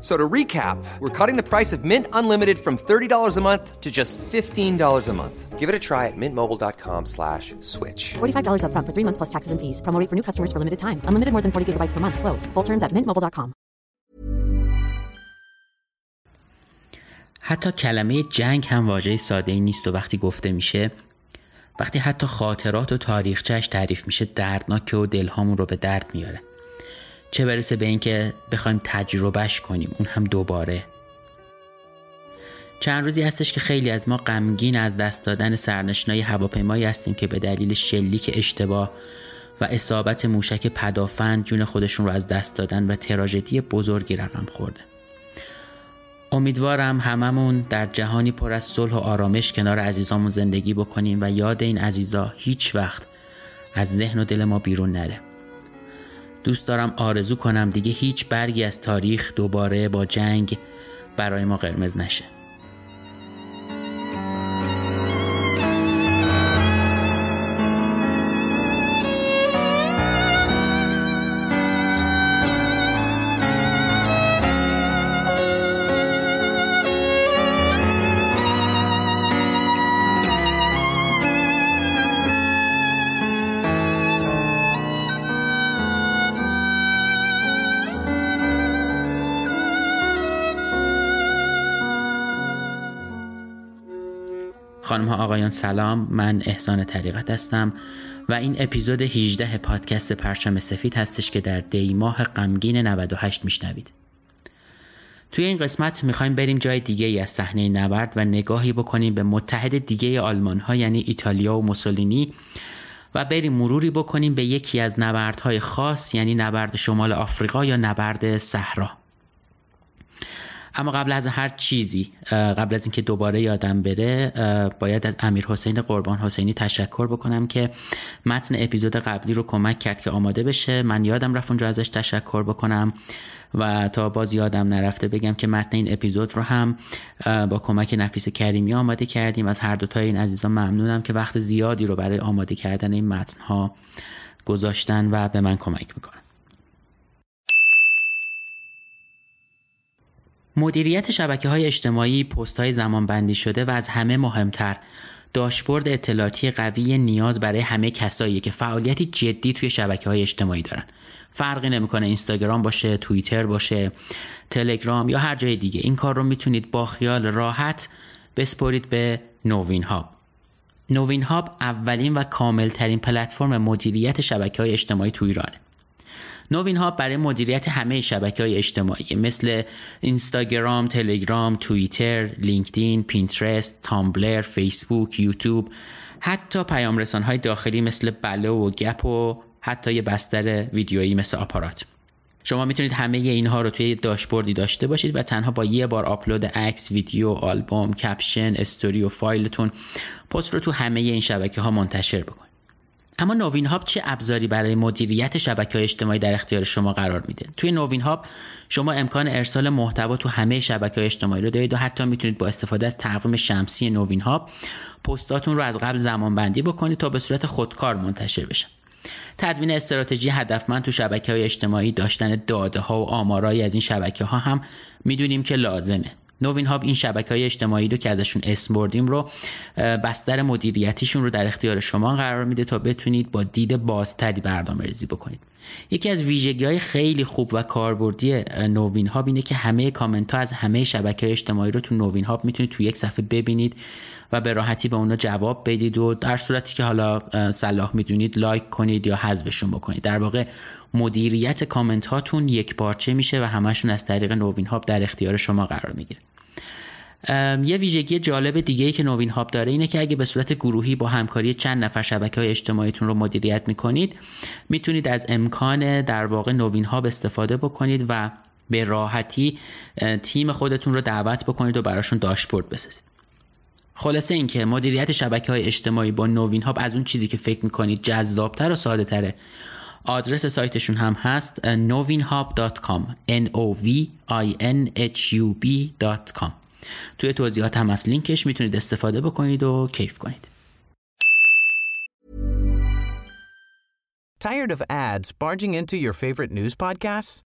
So to recap, we're cutting the price of Mint Unlimited from $30 a month to just $15 a month. Give it a try at mintmobile.com slash switch. $45 upfront for three months plus taxes and fees. Promo rate for new customers for limited time. Unlimited more than 40 gigabytes per month. Slows. Full terms at mintmobile.com. حتی کلمه جنگ هم واژه ساده ای نیست و وقتی گفته میشه وقتی حتی خاطرات و تاریخچهش تعریف میشه دردناکه و دلهامون رو به درد میاره چه برسه به اینکه بخوایم تجربهش کنیم. اون هم دوباره. چند روزی هستش که خیلی از ما غمگین از دست دادن سرنشنای هواپیمایی هستیم که به دلیل شلیک اشتباه و اصابت موشک پدافند جون خودشون رو از دست دادن و تراژدی بزرگی رقم خورده. امیدوارم هممون در جهانی پر از صلح و آرامش کنار عزیزامون زندگی بکنیم و یاد این عزیزا هیچ وقت از ذهن و دل ما بیرون نره. دوست دارم آرزو کنم دیگه هیچ برگی از تاریخ دوباره با جنگ برای ما قرمز نشه. خانم ها آقایان سلام. من احسان طریقت هستم و این اپیزود 18 پادکست پرچم سفید هستش که در دی ماه غمگین 98 میشنوید. توی این قسمت می‌خوایم بریم جای دیگه ای از صحنه نبرد و نگاهی بکنیم به متحد دیگه آلمان ها یعنی ایتالیا و موسولینی و بریم مروری بکنیم به یکی از نبردهای خاص یعنی نبرد شمال آفریقا یا نبرد صحرا. اما قبل از هر چیزی قبل از اینکه دوباره یادم بره باید از امیر حسین قربان حسینی تشکر بکنم که متن اپیزود قبلی رو کمک کرد که آماده بشه. من یادم رفت اونجا ازش تشکر بکنم و تا باز یادم نرفته بگم که متن این اپیزود رو هم با کمک نفیس کریمی آماده کردیم. از هر دوتای این عزیزان ممنونم که وقت زیادی رو برای آماده کردن این متن ها گذاشتن و به من کمک می‌کنن. مدیریت شبکه های اجتماعی پست های زمان بندی شده و از همه مهمتر داشبورد اطلاعاتی قوی نیاز برای همه کسایی که فعالیتی جدی توی شبکه های اجتماعی دارن. فرقی نمی‌کنه اینستاگرام باشه توییتر باشه تلگرام یا هر جای دیگه. این کار رو می‌تونید با خیال راحت بسپرید به نوین هاب نوین هاب اولین و کاملترین پلتفرم مدیریت شبکه های اجتماعی تو ایرانه. نوین هاب برای مدیریت همه شبکه های اجتماعی مثل Instagram، Telegram، Twitter، LinkedIn، Pinterest، Tumblr، Facebook، YouTube حتی پیام رسان های داخلی مثل بله و گپ و حتی یه بستر ویدیویی مثل آپارات شما می‌تونید همه اینها رو توی داشبوردی داشته باشید و تنها با یه بار آپلود عکس، ویدیو، آلبوم، caption، story و فایلتون پست رو تو همه این شبکه ها منتشر بکنید. اما نوین هاب چه ابزاری برای مدیریت شبکه اجتماعی در اختیار شما قرار میده؟ توی نوین هاب شما امکان ارسال محتوا تو همه شبکه اجتماعی رو دارید و حتی می‌تونید با استفاده از تقویم شمسی نوین هاب پستاتون رو از قبل زمان بندی بکنید تا به صورت خودکار منتشر بشن تدوین استراتژی هدفمند تو شبکه های اجتماعی داشتن داده ها و آمارایی از این شبکه ها هم می‌دونیم که لازمه. نوین هاب این شبکه های اجتماعی رو که ازشون اسم بردیم رو بستر مدیریتیشون رو در اختیار شما قرار میده تا بتونید با دید بازتری برنامه ریزی بکنید. یکی از ویژگی های خیلی خوب و کاربردی نوین هاب اینه که همه کامنت ها از همه شبکه های اجتماعی رو تو نوین هاب می‌تونید تو یک صفحه ببینید و به راحتی به اونا جواب بدید و در صورتی که حالا صلاح می‌دونید like کنید یا حذفشون بکنید. در واقع مدیریت کامنت هاتون یک پارچه میشه و همشون از طریق نوین هاب در اختیار شما قرار می‌گیره. یه ویژگی جالب دیگه ای که نوین هاب داره اینه که اگه به صورت گروهی با همکاری چند نفر شبکه های اجتماعیتون رو مدیریت می‌کنید می‌تونید از امکان در واقع نوین هاب استفاده بکنید و به راحتی تیم خودتون رو دعوت بکنید و براشون داشبورد بسازید. خلاصه اینکه مدیریت شبکه های اجتماعی با نوین هاب از اون چیزی که فکر می‌کنید جذابتر و ساده تره آدرس سایتشون هم هست novinhub.com n o v i n h u b.com توی توضیحات هم از لینکش میتونید استفاده بکنید و کیف کنید Tired of ads barging into your favorite news podcasts?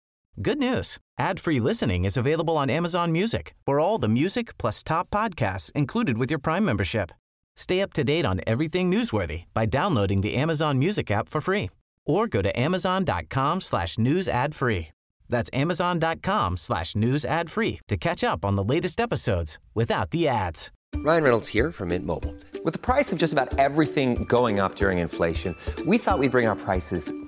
Good news. Ad-free listening is available on Amazon Music for all the music plus top podcasts included with your Prime membership. Stay up to date on everything newsworthy by downloading the Amazon Music app for free or go to amazon.com slash news ad free. That's amazon.com slash news ad free to catch up on the latest episodes without the ads. Ryan Reynolds here from Mint Mobile. With the price of just about everything going up during inflation, we thought we'd bring our prices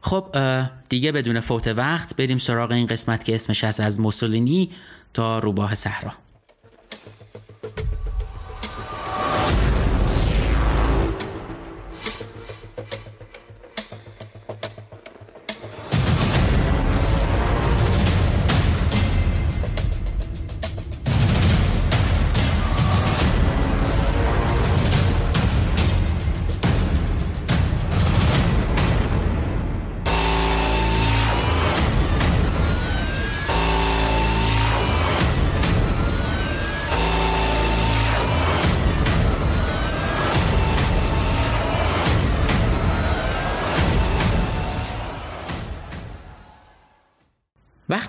خب دیگه بدون فوت وقت بریم سراغ این قسمت که اسمش هست از موسولینی تا روباه صحرا.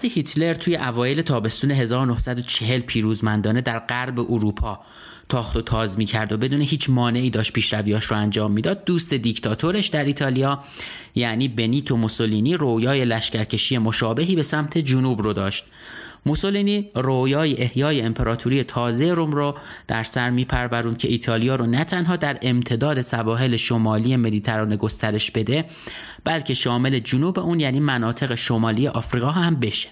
وقتی هیتلر توی اوایل تابستون 1940 پیروزمندانه در غرب اروپا تاخت و تاز می کرد و بدون هیچ مانعی داشت پیشرویاش رو انجام می‌داد دوست دیکتاتورش در ایتالیا یعنی بنیتو موسولینی رویای لشکرکشی مشابهی به سمت جنوب رو داشت. موسولینی رویای احیای امپراتوری تازه روم رو در سر میپرورون که ایتالیا رو نه تنها در امتداد سواحل شمالی مدیترانه گسترش بده بلکه شامل جنوب اون یعنی مناطق شمالی آفریقا هم بشه.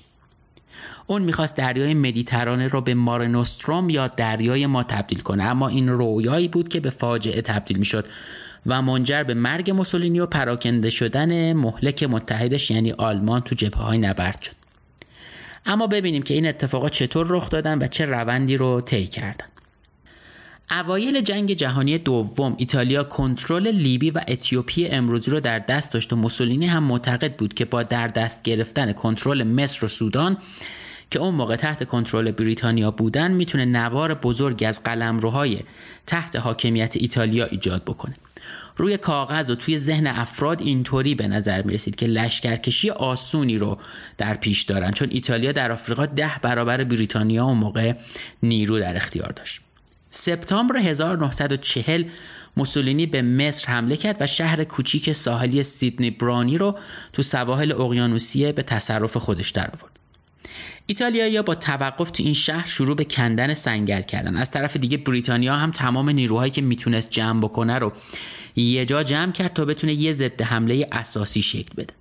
اون می‌خواست دریای مدیترانه رو به مارنوستروم یا دریای ما تبدیل کنه اما این رویایی بود که به فاجعه تبدیل می‌شد و منجر به مرگ موسولینی و پراکنده شدن مهلک متحدش یعنی آلمان تو جبهه های نبرد شد. اما ببینیم که این اتفاقات چطور رخ دادن و چه روندی رو طی کردن. اوایل جنگ جهانی دوم ایتالیا کنترل لیبی و اتیوپی امروزی رو در دست داشت و موسولینی هم معتقد بود که با در دست گرفتن کنترل مصر و سودان که اون موقع تحت کنترل بریتانیا بودن می‌تونه نوار بزرگی از قلمروهای تحت حاکمیت ایتالیا ایجاد بکنه. روی کاغذ و توی ذهن افراد اینطوری به نظر می رسید که لشکرکشی آسونی رو در پیش دارن چون ایتالیا در آفریقا ده برابر بریتانیا اون موقع نیرو در اختیار داشت. سپتامبر 1940 موسولینی به مصر حمله کرد و شهر کوچیک ساحلی سیدنی برانی رو تو سواحل اقیانوسیه به تصرف خودش در آورد. ایتالیایی با توقف تو این شهر شروع به کندن سنگر کردن. از طرف دیگه بریتانیا هم تمام نیروهایی که می‌تونست جمع بکنه رو یه جا جمع کرد تا بتونه یه ضد حمله اساسی شکل بده.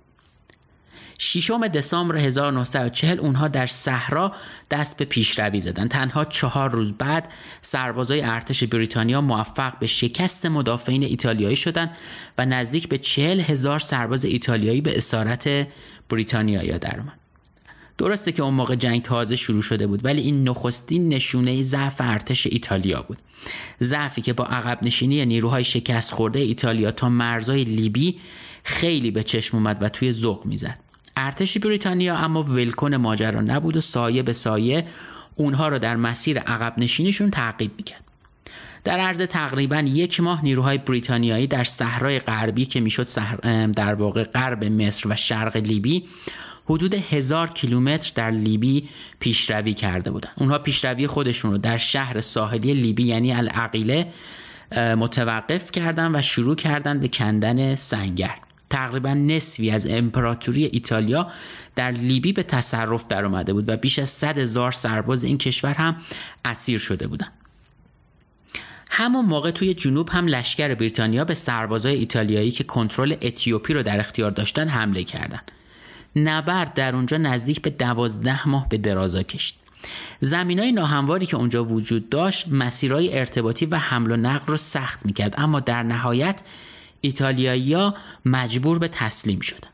ششم دسامبر 1940 اونها در صحرا دست به پیشروی زدن. تنها چهار روز بعد سربازای ارتش بریتانیا موفق به شکست مدافعین ایتالیایی شدند و نزدیک به چهل هزار سرباز ایتالیایی به اسارت بریتانیا در اومد درسته که اون موقع جنگ تازه شروع شده بود ولی این نخستین نشونه ضعف ارتش ایتالیا بود. ضعفی که با عقب نشینی نیروهای شکست خورده ایتالیا تا مرزای لیبی خیلی به چشم اومد و توی ذوق می‌زد. ارتش بریتانیا اما ولکن ماجرا نبود و سایه به سایه اونها را در مسیر عقب نشینیشون تعقیب می‌کرد. در عرض تقریبا یک ماه نیروهای بریتانیایی در صحرای غربی که می‌شد در واقع غرب مصر و شرق لیبی حدود هزار کیلومتر در لیبی پیشروی کرده بودند. اونها پیشروی خودشون رو در شهر ساحلی لیبی یعنی العقیله متوقف کردند و شروع کردند به کندن سنگر. تقریبا نصفی از امپراتوری ایتالیا در لیبی به تصرف در اومده بود و بیش از 100 هزار سرباز این کشور هم اسیر شده بودند. همون موقع توی جنوب هم لشکر بریتانیا به سربازای ایتالیایی که کنترل اتیوپی رو در اختیار داشتن حمله کردند. نبرد در اونجا نزدیک به دوازده ماه به درازا کشید. زمین های ناهمواری که اونجا وجود داشت مسیرهای ارتباطی و حمل و نقل رو سخت می‌کرد. اما در نهایت ایتالیایی مجبور به تسلیم شدن.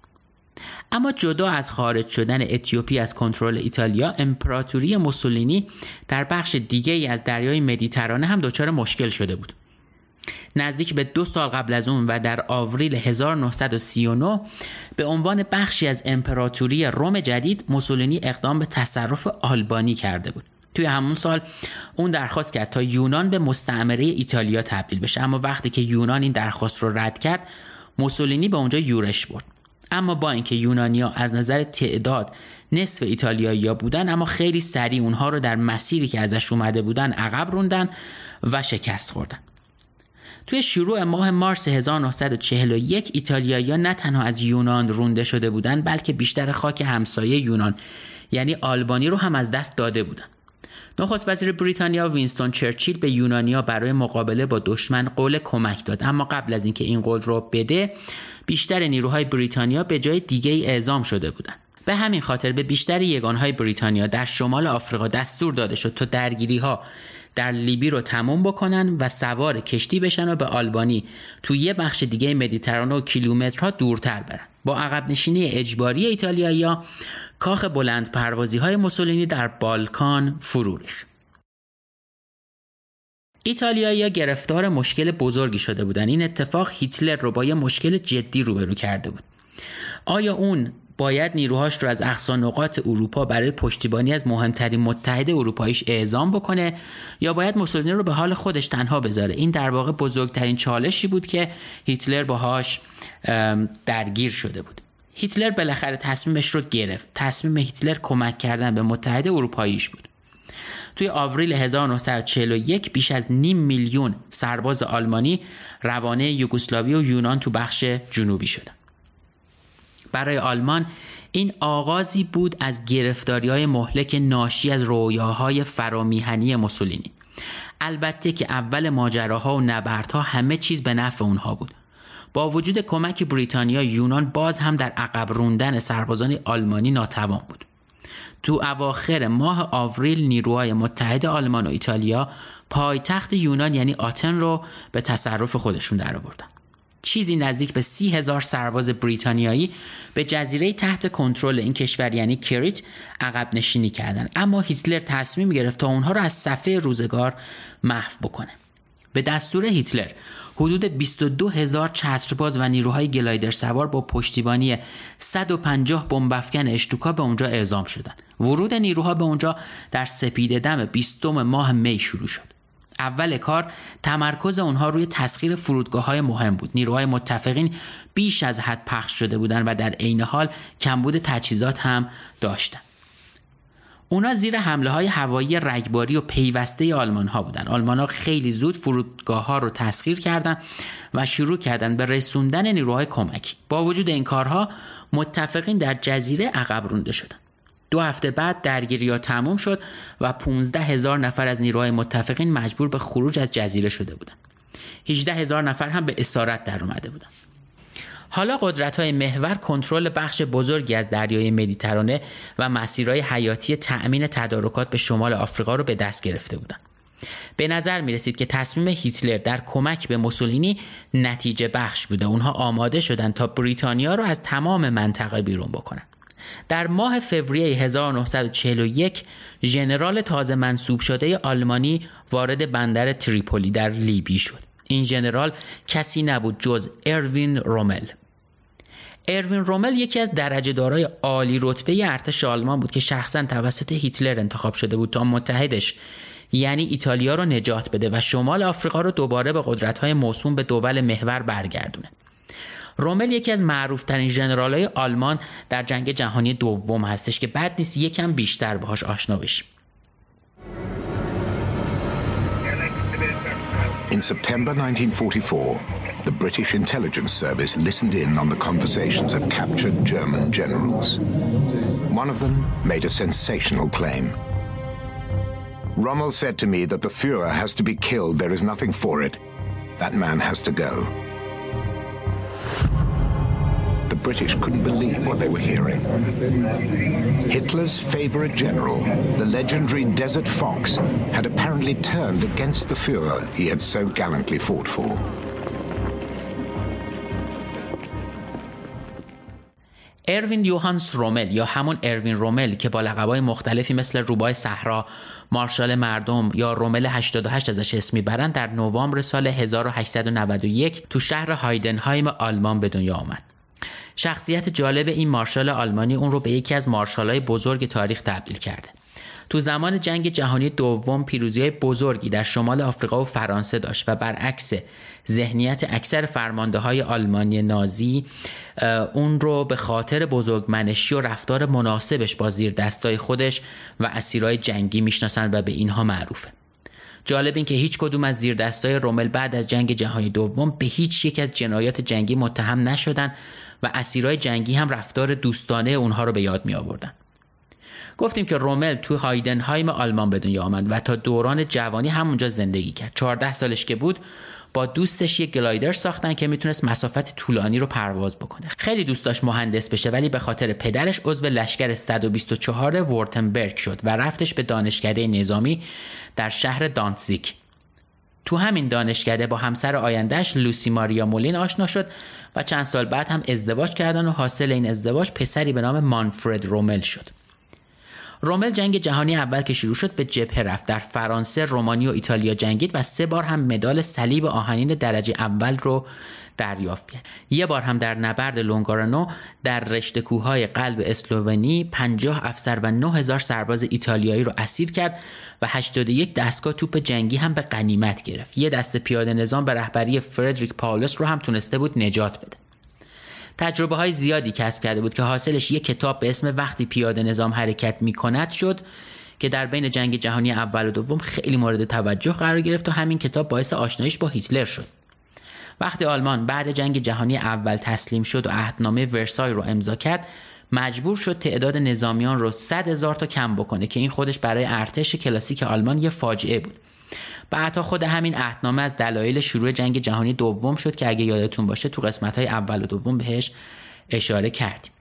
اما جدا از خارج شدن اتیوپی از کنترل ایتالیا امپراتوری موسولینی در بخش دیگه ای از دریای مدیترانه هم دچار مشکل شده بود. نزدیک به دو سال قبل از اون و در آوریل 1939 به عنوان بخشی از امپراتوری روم جدید موسولینی اقدام به تصرف آلبانی کرده بود. توی همون سال اون درخواست کرد تا یونان به مستعمره ایتالیا تبدیل بشه. اما وقتی که یونان این درخواست رو رد کرد موسولینی به اونجا یورش برد. اما با اینکه یونانیا از نظر تعداد نصف ایتالیایی بودن اما خیلی سریع اونها رو در مسیری که ازش اومده بودن عقب روندن و شکست خوردن. توی شروع ماه مارس 1941 ایتالیایی نه تنها از یونان رونده شده بودند بلکه بیشتر خاک همسایه یونان یعنی آلبانی رو هم از دست داده بودند. نخست وزیر بریتانیا وینستون چرچیل به یونانیا برای مقابله با دشمن قول کمک داد اما قبل از اینکه این قول رو بده بیشتر نیروهای بریتانیا به جای دیگه اعزام شده بودند به همین خاطر به بیشتر یگانهای بریتانیا در شمال آفریقا دستور داده شد تا درگیری ها در لیبی رو تموم بکنن و سوار کشتی بشن و به آلبانی تو یه بخش دیگه مدیترانه و کیلومترها دورتر برن. با عقب نشینی اجباری ایتالیایی کاخ بلند پروازی های موسولینی در بالکان فرو ریخت. ایتالیایی گرفتار مشکل بزرگی شده بودن. این اتفاق هیتلر رو با یه مشکل جدی روبرو کرده بود. آیا اون باید نیروهاش رو از اقصا نقاط اروپا برای پشتیبانی از مهمترین متحد اروپاییش اعزام بکنه یا باید موسولینی رو به حال خودش تنها بذاره. این در واقع بزرگترین چالشی بود که هیتلر باهاش درگیر شده بود. هیتلر بالاخره تصمیمش رو گرفت. تصمیم هیتلر کمک کردن به متحد اروپاییش بود. توی آوریل 1941 بیش از نیم میلیون سرباز آلمانی روانه یوگسلاوی و یونان تو بخش جنوبی شدن. برای آلمان این آغازی بود از گرفتاری های مهلک ناشی از رویاهای فرامیهنی موسولینی. البته که اول ماجراها و نبردها همه چیز به نفع اونها بود. با وجود کمک بریتانیا یونان باز هم در عقب روندن سربازان آلمانی ناتوان بود. تو اواخر ماه آوریل نیروهای متحد آلمان و ایتالیا پایتخت یونان یعنی آتن رو به تصرف خودشون درآوردن. چیزی نزدیک به سی هزار سرباز بریتانیایی به جزیره تحت کنترل این کشور یعنی کریت عقب نشینی کردند اما هیتلر تصمیم گرفت تا اونها را از صفحه روزگار محو بکنه به دستور هیتلر حدود 22 هزار چترباز و نیروهای گلایدر سوار با پشتیبانی 150 بمبافکن اشتوکا به اونجا اعزام شدند. ورود نیروها به اونجا در سپید دم 20 ماه می شروع شد. اول کار تمرکز اونها روی تسخیر فرودگاه های مهم بود. نیروهای متفقین بیش از حد پخش شده بودند و در عین حال کمبود تجهیزات هم داشتند اونا زیر حمله های هوایی رگباری و پیوسته آلمان ها بودن. آلمان ها خیلی زود فرودگاه ها رو تسخیر کردند و شروع کردند به رسوندن نیروهای کمکی. با وجود این کارها متفقین در جزیره عقب رونده شدند دو هفته بعد درگیری ها تموم شد و 15 هزار نفر از نیروهای متفقین مجبور به خروج از جزیره شده بودند. 18 هزار نفر هم به اسارت در اومده بودند. حالا قدرت های محور کنترل بخش بزرگی از دریای مدیترانه و مسیرهای حیاتی تأمین تدارکات به شمال آفریقا رو به دست گرفته بودند. به نظر می رسید که تصمیم هیتلر در کمک به موسولینی نتیجه بخش بوده. اونها آماده شدند تا بریتانیا رو از تمام منطقه بیرون بکنند. در ماه فوریه 1941 ژنرال تازه منصوب شده آلمانی وارد بندر تریپولی در لیبی شد. این ژنرال کسی نبود جز اروین رومل. اروین رومل یکی از درجه دارای عالی رتبه ارتش آلمان بود که شخصا توسط هیتلر انتخاب شده بود تا متحدش یعنی ایتالیا رو نجات بده و شمال آفریقا رو دوباره به قدرت‌های موسوم به دول محور برگردونه. رومل یکی از معروفترین ژنرالای آلمان در جنگ جهانی دوم هستش که بد نیست یکم بیشتر باهاش آشنا بشیم In September 1944, the British intelligence service listened in on the conversations of captured German generals. One of them made a sensational claim. Rommel said to me that the Fuhrer has to be killed. There is nothing for it. That man has to go. British couldn't believe what they were hearing. Hitler's favorite general, the legendary Desert Fox, had apparently turned against the Fuhrer he had so gallantly fought for. اروین یوهانس رومل یا همون اروین رومل که با لقبای مختلفی مثل روبای صحرا، مارشال مردم یا رومل 88 ازش اسم می‌برند در نوامبر سال 1891 تو شهر هایدنهایم آلمان به دنیا آمد. شخصیت جالب این مارشال آلمانی اون رو به یکی از مارشالهای بزرگ تاریخ تبدیل کرده. تو زمان جنگ جهانی دوم پیروزی های بزرگی در شمال آفریقا و فرانسه داشت و برعکس ذهنیت اکثر فرمانده های آلمانی نازی اون رو به خاطر بزرگمنشی و رفتار مناسبش با زیر دستای خودش و اسیرای جنگی می‌شناسند و به اینها معروفه. جالب این که هیچ کدوم از زیر دستای رومل بعد از جنگ جهانی دوم به هیچ یک از جنایات جنگی متهم نشدن و اسیرای جنگی هم رفتار دوستانه اونها رو به یاد می آوردن. گفتیم که رومل تو هایدنهایم آلمان به دنیا آمد و تا دوران جوانی همونجا زندگی کرد. 14 سالش که بود با دوستش یک گلایدر ساختن که می‌تونست مسافت طولانی رو پرواز بکنه. خیلی دوست داشت مهندس بشه ولی به خاطر پدرش عضو لشکر 124 وورتنبرگ شد و رفتش به دانشکده نظامی در شهر دانتزیک. تو همین دانشکده با همسر آیندهش لوسی ماریا مولین آشنا شد و چند سال بعد هم ازدواج کردن و حاصل این ازدواج پسری به نام مانفرد رومل شد. رومل جنگ جهانی اول که شروع شد به جبهه رفت در فرانسه، رومانی و ایتالیا جنگید و سه بار هم مدال صلیب آهنین درجه اول رو دریافت کرد. یه بار هم در نبرد لونگارانو در رشته کوههای قلب اسلوونی 50 افسر و 9000 سرباز ایتالیایی رو اسیر کرد و 81 دستگاه توپ جنگی هم به غنیمت گرفت. یه دست پیاده نظام به رهبری فردریک پاولوس رو هم تونسته بود نجات بده. تجربه های زیادی کسب کرده بود که حاصلش یک کتاب به اسم وقتی پیاده نظام حرکت می کند شد که در بین جنگ جهانی اول و دوم خیلی مورد توجه قرار گرفت و همین کتاب باعث آشناییش با هیتلر شد. وقتی آلمان بعد جنگ جهانی اول تسلیم شد و عهدنامه ورسای رو امضا کرد مجبور شد تعداد نظامیان رو 100 هزار تا کم بکنه که این خودش برای ارتش کلاسیک آلمان یه فاجعه بود. بعدها خود همین عهدنامه از دلایل شروع جنگ جهانی دوم شد که اگه یادتون باشه تو قسمت های اول و دوم بهش اشاره کردیم.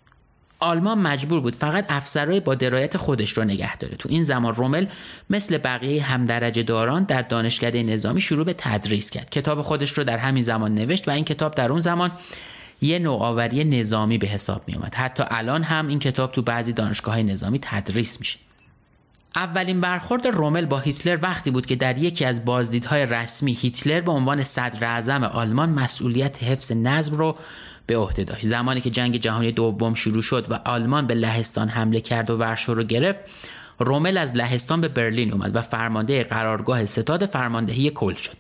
آلمان مجبور بود فقط افسرهای با درایت خودش رو نگه داره. تو این زمان رومل مثل بقیه همدرجه داران در دانشکده نظامی شروع به تدریس کرد. کتاب خودش رو در همین زمان نوشت و این کتاب در اون زمان یه نوآوری نظامی به حساب می اومد حتی الان هم این کتاب تو بعضی دانشگاه های نظامی تدریس میشه. اولین برخورد رومل با هیتلر وقتی بود که در یکی از بازدیدهای رسمی هیتلر به عنوان صدر اعظم آلمان مسئولیت حفظ نظم رو به عهده داشت. زمانی که جنگ جهانی دوم شروع شد و آلمان به لهستان حمله کرد و ورشو رو گرفت رومل از لهستان به برلین اومد و فرمانده قرارگاه ستاد فرماندهی کل شد.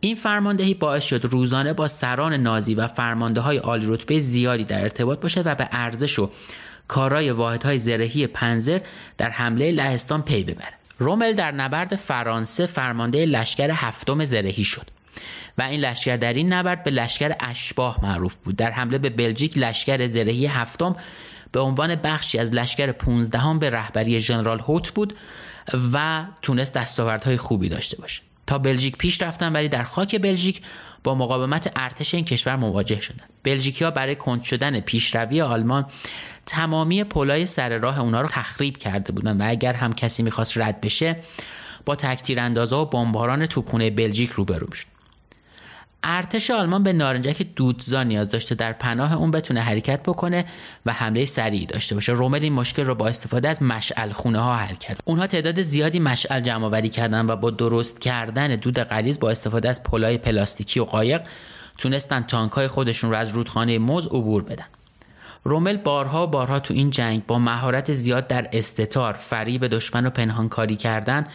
این فرماندهی باعث شد روزانه با سران نازی و فرمانده های عالی رتبه زیادی در ارتباط باشه و به ارزش و کارای واحدهای زرهی پنزر در حمله لهستان پی ببره. رومل در نبرد فرانسه فرمانده لشکر هفتم زرهی شد و این لشکر در این نبرد به لشکر اشباه معروف بود. در حمله به بلژیک لشکر زرهی هفتم به عنوان بخشی از لشکر 15 به رهبری ژنرال هوت بود و تونست دستاوردهای خوبی داشته باشه. بلژیک پیش رفتن ولی در خاک بلژیک با مقاومت ارتش این کشور مواجه شدند بلژیکیا برای کند شدن پیشروی آلمان تمامی پلای سر راه اونا رو تخریب کرده بودن و اگر هم کسی می‌خواست رد بشه با تکتیر اندازه و بمباران توپخونه بلژیک روبرو شد ارتش آلمان به نارنجک دودزا نیاز داشته در پناه اون بتونه حرکت بکنه و حمله سریعی داشته باشه. رومل این مشکل رو با استفاده از مشعل خونه ها حل کرد. اونها تعداد زیادی مشعل جمع آوری کردن و با درست کردن دود غلیظ با استفاده از پلای پلاستیکی و قایق تونستن تانکای خودشون رو از رودخانه موز عبور بدن. رومل بارها بارها تو این جنگ با مهارت زیاد در استتار فریب دشمن و پنهانکاری کردن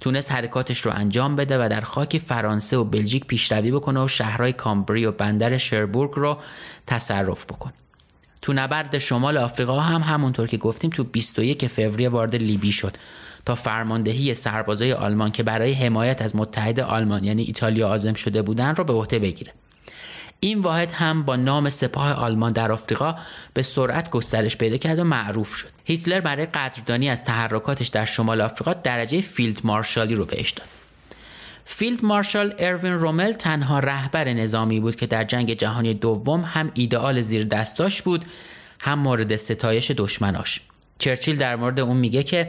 تونست حرکاتش رو انجام بده و در خاک فرانسه و بلژیک پیشروی بکنه و شهرهای کامبری و بندر شربورگ رو تصرف بکنه تو نبرد شمال آفریقا هم همونطور که گفتیم تو 21 فوریه وارد لیبی شد. تا فرماندهی سربازای آلمان که برای حمایت از متحد آلمان یعنی ایتالیا عازم شده بودن رو به عهده بگیره. این واحد هم با نام سپاه آلمان در آفریقا به سرعت گسترش پیدا کرد و معروف شد. هیتلر برای قدردانی از تحرکاتش در شمال آفریقا درجه فیلد مارشالی رو بهش داد. فیلد مارشال اروین رومل تنها رهبر نظامی بود که در جنگ جهانی دوم هم ایدئال زیر دستاش بود هم مورد ستایش دشمناش. چرچیل در مورد اون میگه که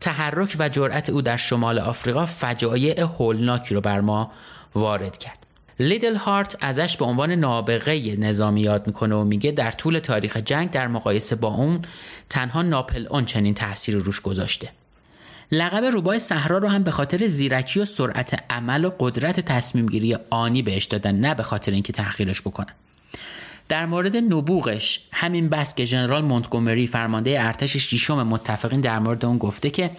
تحرک و جرأت او در شمال آفریقا فجایع هولناکی رو بر ما وارد کرد. لیدل هارت ازش به عنوان نابغه نظامی یاد می‌کنه و میگه در طول تاریخ جنگ در مقایسه با اون تنها ناپل اون چنین تاثیر روش گذاشته. لقب روبای صحرا رو هم به خاطر زیرکی و سرعت عمل و قدرت تصمیم گیری آنی بهش دادن نه به خاطر اینکه تحقیرش بکنن. در مورد نبوغش همین بس که ژنرال مونتگومری فرمانده ارتش ششم متفقین در مورد اون گفته که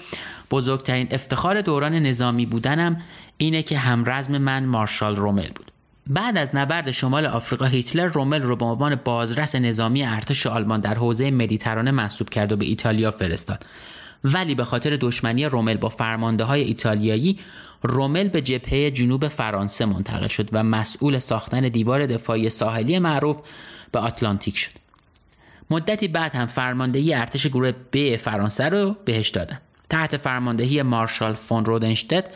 بزرگترین افتخار دوران نظامی بودنم اینه که همرزم من مارشال رومل بود. بعد از نبرد شمال آفریقا هیتلر رومل رو به عنوان بازرس نظامی ارتش آلمان در حوزه مدیترانه منصوب کرد و به ایتالیا فرستاد. ولی به خاطر دشمنی رومل با فرمانده های ایتالیایی رومل به جبهه جنوب فرانسه منتقل شد و مسئول ساختن دیوار دفاعی ساحلی معروف به آتلانتیک شد. مدتی بعد هم فرماندهی ارتش گروه ب فرانسه رو بهش دادن. تحت فرماندهی مارشال فون رودنشتت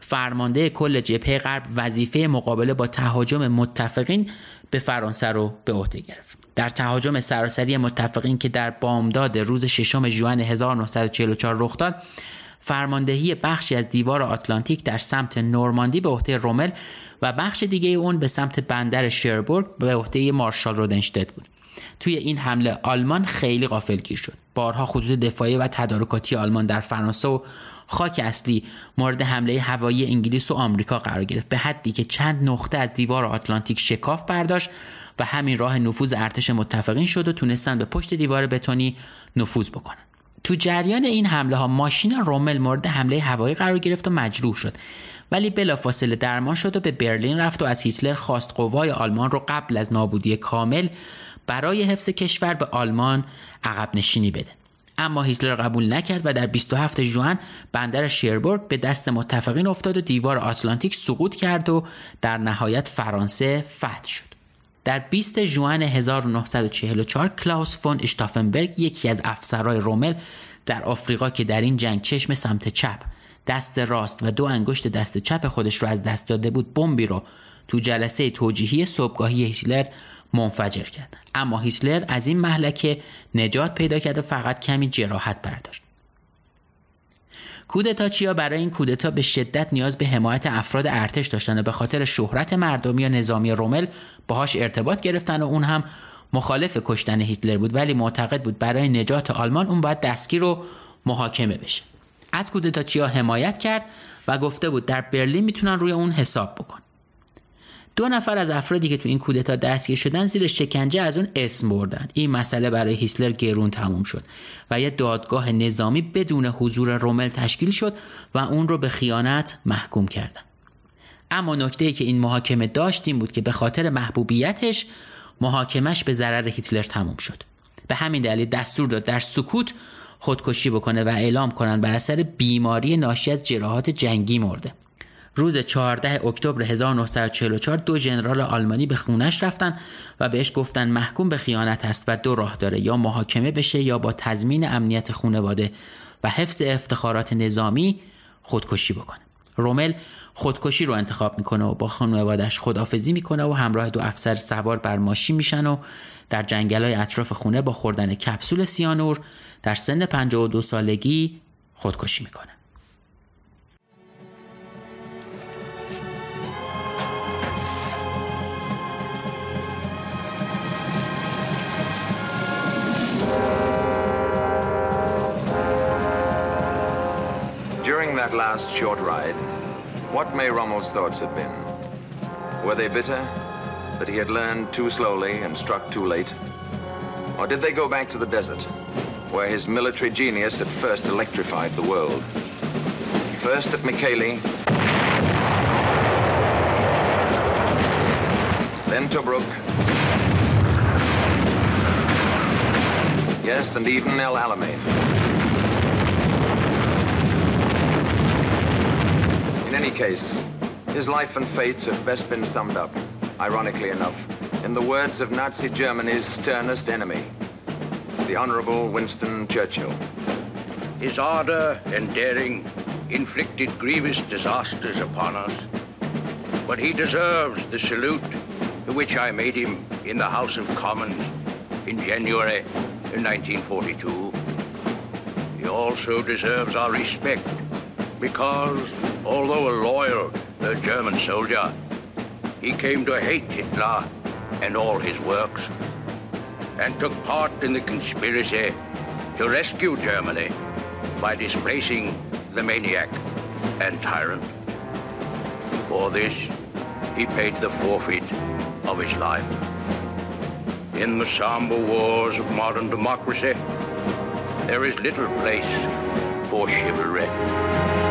فرمانده کل جبهه غرب وظیفه مقابله با تهاجم متفقین به فرانسه رو به عهده گرفت. در تهاجم سراسری متفقین که در بامداد روز ششم ژوئن 1944 رخ داد فرماندهی بخشی از دیوار آتلانتیک در سمت نورماندی به عهده رومل و بخش دیگه اون به سمت بندر شربورگ به عهده مارشال رودنشتت بود. توی این حمله آلمان خیلی غافلگیر شد. بارها خطوط دفاعی و تدارکاتی آلمان در فرانسه و خاک اصلی مورد حمله هوایی انگلیس و آمریکا قرار گرفت. به حدی که چند نقطه از دیوار آتلانتیک شکاف برداشت و همین راه نفوذ ارتش متفقین شد و تونستن به پشت دیوار بتونی نفوذ بکنن. تو جریان این حمله ها ماشین رومل مورد حمله هوایی قرار گرفت و مجروح شد. ولی بلافاصله درمان شد و به برلین رفت و از هیتلر خواست قوای آلمان رو قبل از نابودی کامل برای حفظ کشور به آلمان عقب نشینی بده. اما هیتلر قبول نکرد و در 27 ژوئن بندر شیربورگ به دست متفقین افتاد و دیوار آتلانتیک سقوط کرد و در نهایت فرانسه فتح شد. در 20 ژوئن 1944 کلاوس فون اشتافنبرگ یکی از افسرهای رومل در آفریقا که در این جنگ چشم سمت چپ دست راست و دو انگشت دست چپ خودش رو از دست داده بود بمبی رو تو جلسه توجیهی صبحگاهی هیتلر منفجر کرد. اما هیتلر از این محلکه نجات پیدا کرد و فقط کمی جراحت برداشت. کودتاچیا برای این کودتا به شدت نیاز به حمایت افراد ارتش داشتن و به خاطر شهرت مردمی یا نظامی رومل باهاش ارتباط گرفتن و اون هم مخالف کشتن هیتلر بود ولی معتقد بود برای نجات آلمان اون باید دستگیر و محاکمه بشه. از کودتاچیا حمایت کرد و گفته بود در برلین می‌تونن روی اون حساب بکن. دو نفر از افرادی که تو این کودتا دستگیر شدن زیر شکنجه از اون اسم بردن. این مسئله برای هیتلر گرون تموم شد و یه دادگاه نظامی بدون حضور رومل تشکیل شد و اون رو به خیانت محکوم کردن. اما نکته ای که این محاکمه داشت این بود که به خاطر محبوبیتش محاکمش به ضرر هیتلر تموم شد. به همین دلیل دستور داد در سکوت خودکشی بکنه و اعلام کنند بر اثر بیماری ناشی از جراحات جنگی مرده. روز 14 اکتبر 1944 دو ژنرال آلمانی به خونش رفتن و بهش گفتن محکوم به خیانت است و دو راه داره یا محاکمه بشه یا با تضمین امنیت خانواده و حفظ افتخارات نظامی خودکشی بکنه. رومل خودکشی رو انتخاب می‌کنه و با خانوادش خدافزی می‌کنه و همراه دو افسر سوار بر ماشین میشن و در جنگل های اطراف خونه با خوردن کپسول سیانور در سن 52 سالگی خودکشی می‌کنه. That last short ride, what may Rommel's thoughts have been? Were they bitter that he had learned too slowly and struck too late? Or did they go back to the desert, where his military genius had first electrified the world? First at Mikkeli, then Tobruk, yes, and even El Alamein. Any case, his life and fate have best been summed up, ironically enough, in the words of Nazi Germany's sternest enemy, the Honorable Winston Churchill. His ardor and daring inflicted grievous disasters upon us, but he deserves the salute to which I made him in the House of Commons in January 1942. He also deserves our respect because, although a loyal uh, German soldier, he came to hate Hitler and all his works and took part in the conspiracy to rescue Germany by displacing the maniac and tyrant. For this, he paid the forfeit of his life. In the somber wars of modern democracy, there is little place for chivalry.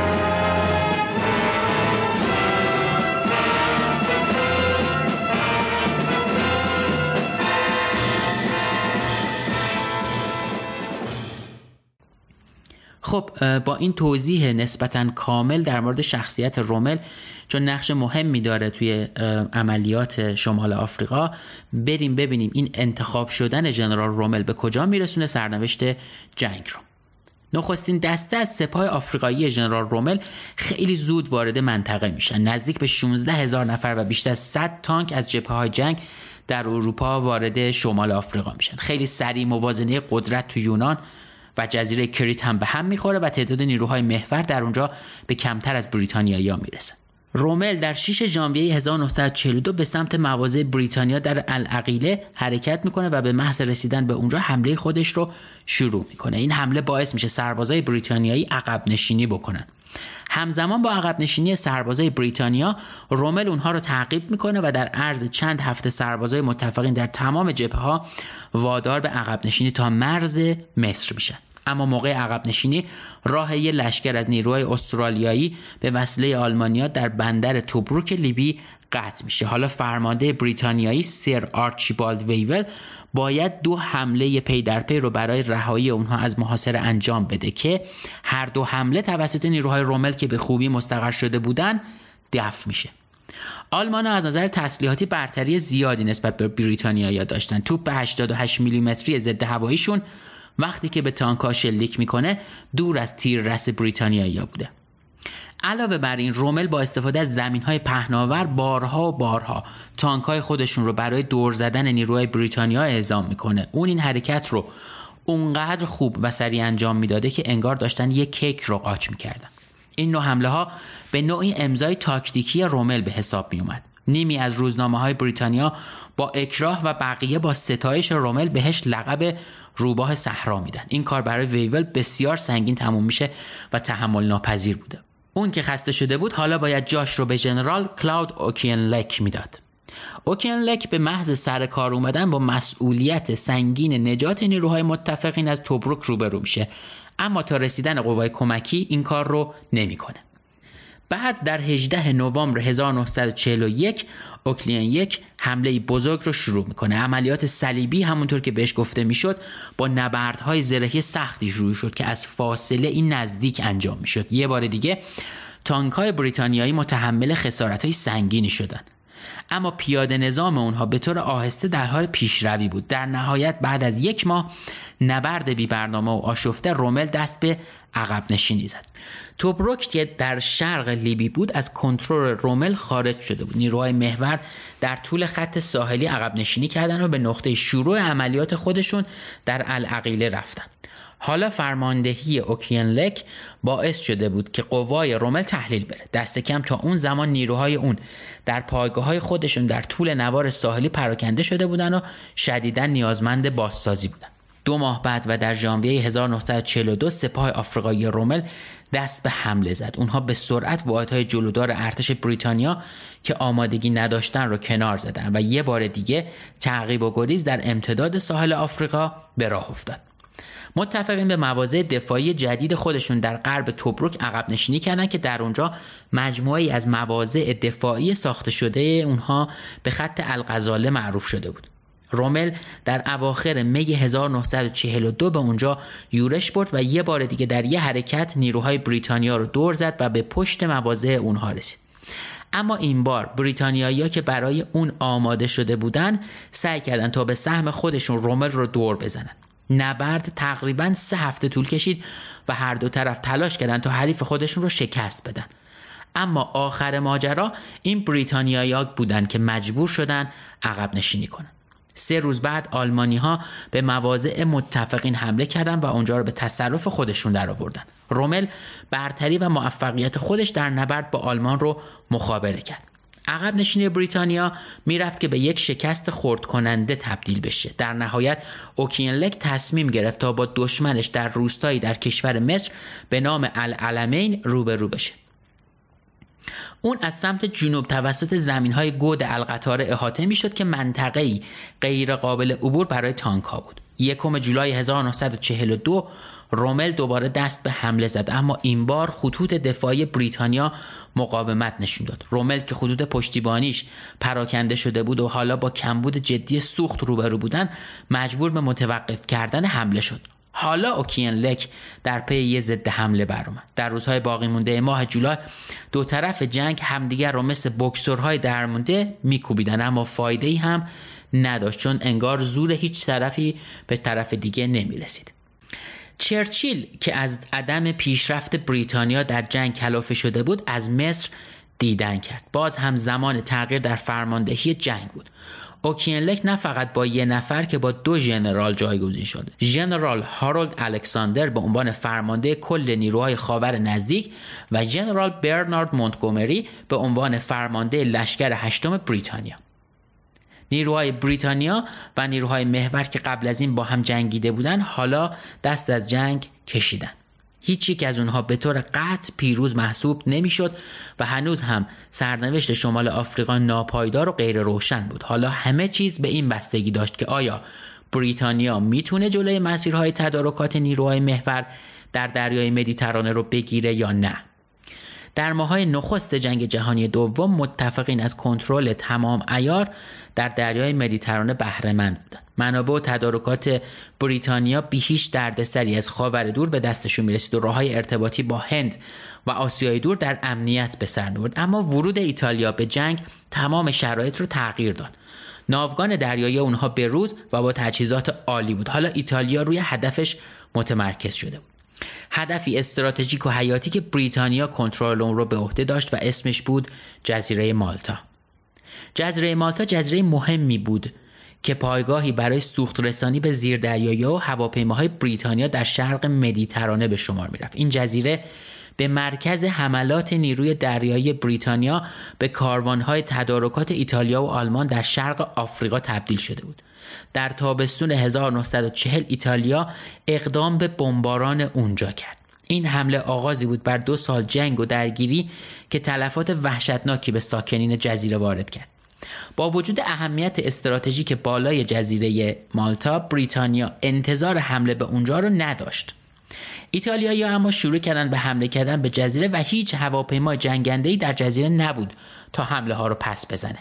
خب با این توضیح نسبتا کامل در مورد شخصیت رومل چون نقش مهمی داره توی عملیات شمال آفریقا بریم ببینیم این انتخاب شدن جنرال رومل به کجا میرسونه سرنوشت جنگ رو. نخستین دسته از سپاه آفریقایی جنرال رومل خیلی زود وارد منطقه میشن. نزدیک به 16 هزار نفر و بیشتر از 100 تانک از جبهه های جنگ در اروپا وارد شمال آفریقا میشن. خیلی سریع موازنه قدرت تو یونان و جزیره کریت هم به هم می‌خوره و تعداد نیروهای محور در اونجا به کمتر از بریتانیایی می‌رسن رومل در 6 ژانویه 1942 به سمت مواضع بریتانیا در العقیله حرکت می‌کنه و به محض رسیدن به اونجا حمله خودش رو شروع می‌کنه. این حمله باعث میشه سربازای بریتانیایی عقب نشینی بکنن. همزمان با عقب نشینی سربازای بریتانیا رومل اونها رو تعقیب می‌کنه و در عرض چند هفته سربازای متفقین در تمام جبهه ها وادار به عقب نشینی تا مرز مصر میشن. اما موقع عقب نشینی راه یه لشکر از نیروهای استرالیایی به وسیله آلمانیا در بندر توبروک لیبی قطع میشه. حالا فرمانده بریتانیایی سر آرچیبالد ویول باید دو حمله پی در پی رو برای رهایی اونها از محاصره انجام بده که هر دو حمله توسط نیروهای رومل که به خوبی مستقر شده بودن دفع میشه. آلمان از نظر تسلیحاتی برتری زیادی نسبت به بریتانیا داشتن. توپ 88 میلیمتری ضد هواییشون وقتی که به تانکا شلیک می‌کنه دور از تیر رس بریتانیایی بوده. علاوه بر این رومل با استفاده از زمین های پهناور بارها و بارها تانک های خودشون رو برای دور زدن نیروهای بریتانیا اعزام می‌کنه. اون این حرکت رو اونقدر خوب و سریع انجام می‌داده که انگار داشتن یک کیک رو قاچ می‌کردن. این نوع حمله ها به نوعی امضای تاکتیکی رومل به حساب می اومد نیمی از روزنامه های بریتانیا با اکراه و بقیه با ستایش رومل بهش لقب روباه صحرا میدن. این کار برای ویول بسیار سنگین تموم میشه و تحمل ناپذیر بوده. اون که خسته شده بود حالا باید جاش رو به جنرال کلاود اوکین لک می‌داد. اوکین لک به محض سر کار اومدن با مسئولیت سنگین نجات نیروهای متفقین از توبروک روبرو میشه. اما تا رسیدن قوای کمکی این کار رو نمی‌کنه. بعد در 18 نوامبر 1941 اوکلین یک حمله بزرگ رو شروع می‌کنه. عملیات صلیبی همونطور که بهش گفته می‌شد با نبردهای زرهی سختی شروع شد که از فاصله این نزدیک انجام می‌شد. یه بار دیگه تانک های بریتانیایی متحمل خسارت های سنگینی شدن. اما پیاده نظام اونها به طور آهسته در حال پیشروی بود. در نهایت بعد از یک ماه نبرد بی برنامه و آشفته رومل دست به عقب نشینی زد. توبروک که در شرق لیبی بود از کنترل رومل خارج شده بود. نیروهای محور در طول خط ساحلی عقب نشینی کردن و به نقطه شروع عملیات خودشون در العقیله رفتن. حالا فرماندهی اوکینلک باعث شده بود که قوای رومل تحلیل بره. دست کم تا اون زمان نیروهای اون در پایگاه های خودشون در طول نوار ساحلی پراکنده شده بودن و شدیدا نیازمند بازسازی بودن. دو ماه بعد و در ژانویه 1942 سپاه آفریقایی رومل دست به حمله زد. اونها به سرعت واحدهای جلودار ارتش بریتانیا که آمادگی نداشتن رو کنار زدن و یه بار دیگه تعقیب و گریز در امتداد ساحل آفریقا به راه افتاد. متفقین به مواضع دفاعی جدید خودشون در غرب توبروک عقب نشینی کردن که در اونجا مجموعی از مواضع دفاعی ساخته شده اونها به خط الغزاله معروف شده بود. رومل در اواخر می 1942 به اونجا یورش برد و یه بار دیگه در یه حرکت نیروهای بریتانیا رو دور زد و به پشت مواضع اونها رسید. اما این بار بریتانیایی که برای اون آماده شده بودن سعی کردن تا به سهم خودشون رومل رو دور بزنن. نبرد تقریبا سه هفته طول کشید و هر دو طرف تلاش کردند تا حریف خودشون رو شکست بدن اما آخر ماجرا این بریتانیایی بودند که مجبور شدن عقب نشینی کنند سه روز بعد آلمانی ها به مواضع متفقین حمله کردند و اونجا رو به تصرف خودشون در آوردن. رومل برتری و موفقیت خودش در نبرد با آلمان رو مخابره کرد. عقب نشینی بریتانیا می‌رفت که به یک شکست خورد کننده تبدیل بشه. در نهایت اوکینلک تصمیم گرفت تا با دشمنش در روستایی در کشور مصر به نام العلمین روبرو بشه. اون از سمت جنوب توسط زمین های گود القطار احاطه می شد که منطقه غیر قابل عبور برای تانک ها بود. یکم جولای 1942 رومل دوباره دست به حمله زد اما این بار خطوط دفاعی بریتانیا مقاومت نشون داد رومل که خطوط پشتیبانیش پراکنده شده بود و حالا با کمبود جدی سوخت روبرو بودن مجبور به متوقف کردن حمله شد حالا اوکین لک در پی یه ضد حمله برآمد در روزهای باقی مونده ماه جولای دو طرف جنگ همدیگر رو مثل بکسورهای درمونده میکوبیدن اما فایده ای هم نداشت چون انگار زور هیچ طرفی به طرف دیگه نمی‌رسید. چرچیل که از عدم پیشرفت بریتانیا در جنگ کلافه شده بود از مصر دیدن کرد. باز هم زمان تغییر در فرماندهی جنگ بود. اوکینلک نه فقط با یه نفر که با دو ژنرال جایگزین شده. ژنرال هارولد الکساندر به عنوان فرمانده کل نیروهای خاور نزدیک و ژنرال برنارد مونتگومری به عنوان فرمانده لشکر هشتم بریتانیا. نیروهای بریتانیا و نیروهای محور که قبل از این با هم جنگیده بودن حالا دست از جنگ کشیدن. هیچ یک از اونها به طور قطع پیروز محسوب نمی‌شد و هنوز هم سرنوشت شمال آفریقا ناپایدار و غیر روشن بود. حالا همه چیز به این بستگی داشت که آیا بریتانیا می‌تونه جلوی مسیرهای تدارکات نیروهای محور در دریای مدیترانه رو بگیره یا نه. در ماهای نخست جنگ جهانی دوم متفقین از کنترل تمام ایار در دریای مدیترانه بهرهمند بودند. منابع و تدارکات بریتانیا بی هیچ دردسری از خاور دور به دستشون می‌رسید و راههای ارتباطی با هند و آسیای دور در امنیت به سر برد اما ورود ایتالیا به جنگ تمام شرایط رو تغییر داد. ناوگان دریایی اونها به روز و با تجهیزات عالی بود. حالا ایتالیا روی هدفش متمرکز شده بود. هدفی استراتژیک و حیاتی که بریتانیا کنترل اون رو به عهده داشت و اسمش بود جزیره مالتا جزیره مالتا جزیره مهمی بود که پایگاهی برای سوخت رسانی به زیردریایی و هواپیماهای بریتانیا در شرق مدیترانه به شمار می‌رفت این جزیره به مرکز حملات نیروی دریایی بریتانیا به کاروانهای تدارکات ایتالیا و آلمان در شرق آفریقا تبدیل شده بود. در تابستون 1940 ایتالیا اقدام به بمباران اونجا کرد. این حمله آغازی بود بر دو سال جنگ و درگیری که تلفات وحشتناکی به ساکنین جزیره وارد کرد. با وجود اهمیت استراتژیک بالای جزیره مالتا بریتانیا انتظار حمله به اونجا رو نداشت. ایتالیایی اما شروع کردن به حمله کردن به جزیره و هیچ هواپیما جنگنده در جزیره نبود تا حمله ها رو پس بزنه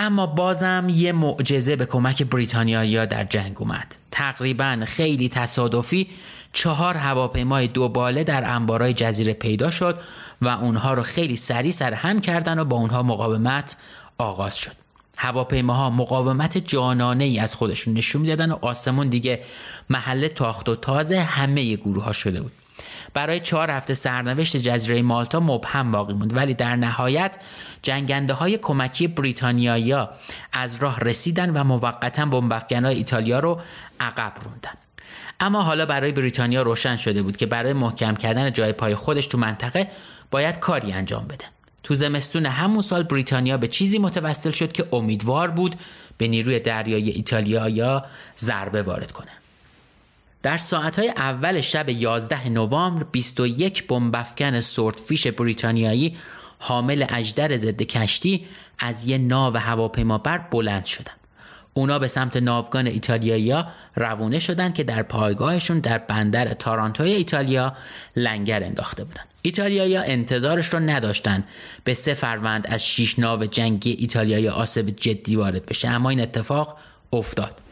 اما بازم یه معجزه به کمک بریتانیایی در جنگ اومد. تقریبا خیلی تصادفی چهار هواپیمای دو باله در انبارای جزیره پیدا شد و اونها رو خیلی سریع سر هم کردن و با اونها مقاومت آغاز شد. هواپیماها مقاومت جانانه ای از خودشون نشون می‌دادن و آسمون دیگه محل تاخت و تازه همه گروه ها شده بود. برای چهار هفته سرنوشت جزیره مالتا مبهم باقی موند. ولی در نهایت جنگنده های کمکی بریتانیایی از راه رسیدن و موقتا بمب ایتالیا رو عقب روندن. اما حالا برای بریتانیا روشن شده بود که برای محکم کردن جای پای خودش تو منطقه باید کاری انجام بده. تو زمستون همون سال بریتانیا به چیزی متوسل شد که امیدوار بود به نیروی دریایی ایتالیا یا ضربه وارد کنه. در ساعتهای اول شب 11 نوامبر 21 بمبافکن سورتفیش بریتانیایی حامل اجدر ضد کشتی از یه ناو هواپیمابر بلند شدند. اونا به سمت ناوگان ایتالیایی روونه شدند که در پایگاهشون در بندر تارانتوی ایتالیا لنگر انداخته بودند. ایتالیایی انتظارش رو نداشتن به سه فروند از شیش ناو جنگی ایتالیایی آسب جدی وارد بشه اما این اتفاق افتاد.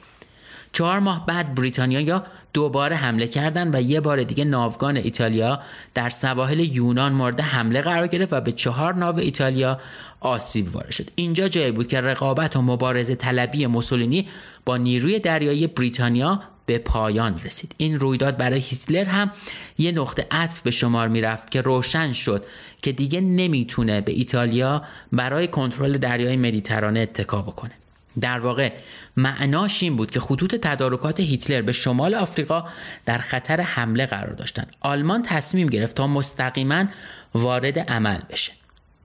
چهار ماه بعد بریتانیا دوباره حمله کردند و یه بار دیگه ناوگان ایتالیا در سواحل یونان مورد حمله قرار گرفت و به چهار ناو ایتالیا آسیب وارد شد. اینجا جایی بود که رقابت و مبارزه طلبی موسولینی با نیروی دریایی بریتانیا به پایان رسید. این رویداد برای هیتلر هم یه نقطه عطف به شمار می‌رفت که روشن شد که دیگه نمی‌تونه به ایتالیا برای کنترل دریای مدیترانه اتکا بکنه. در واقع معناش این بود که خطوط تدارکات هیتلر به شمال آفریقا در خطر حمله قرار داشتند. آلمان تصمیم گرفت تا مستقیما وارد عمل بشه.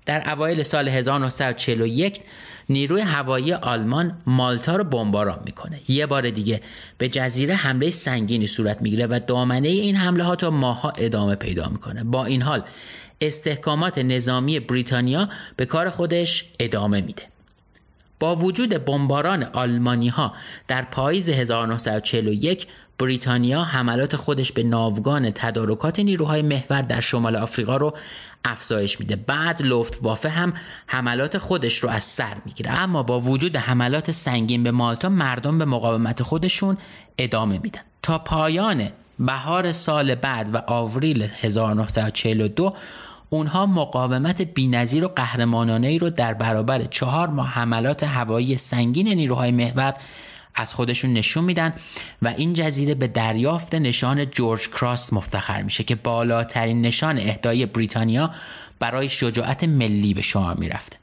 در اوایل سال 1941 نیروی هوایی آلمان مالتا رو بمباران می‌کنه یه بار دیگه به جزیره حمله سنگینی صورت می‌گیره و دامنه این حمله ها تا ماها ادامه پیدا می‌کنه با این حال استحکامات نظامی بریتانیا به کار خودش ادامه میده با وجود بمباران آلمانی ها در پاییز 1941 بریتانیا حملات خودش به ناوگان تدارکات نیروهای محور در شمال آفریقا رو افزایش میده. بعد لفت وافه هم حملات خودش رو از سر می‌گیره. اما با وجود حملات سنگین به مالتا مردم به مقاومت خودشون ادامه میدن. تا پایان بهار سال بعد و آوریل 1942 اونها مقاومت بینظیر و قهرمانانه ای رو در برابر چهار ماه حملات هوایی سنگین نیروهای محور از خودشون نشون میدن و این جزیره به دریافت نشان جورج کراس مفتخر میشه که بالاترین نشان اهدای بریتانیا برای شجاعت ملی به شما می‌رفته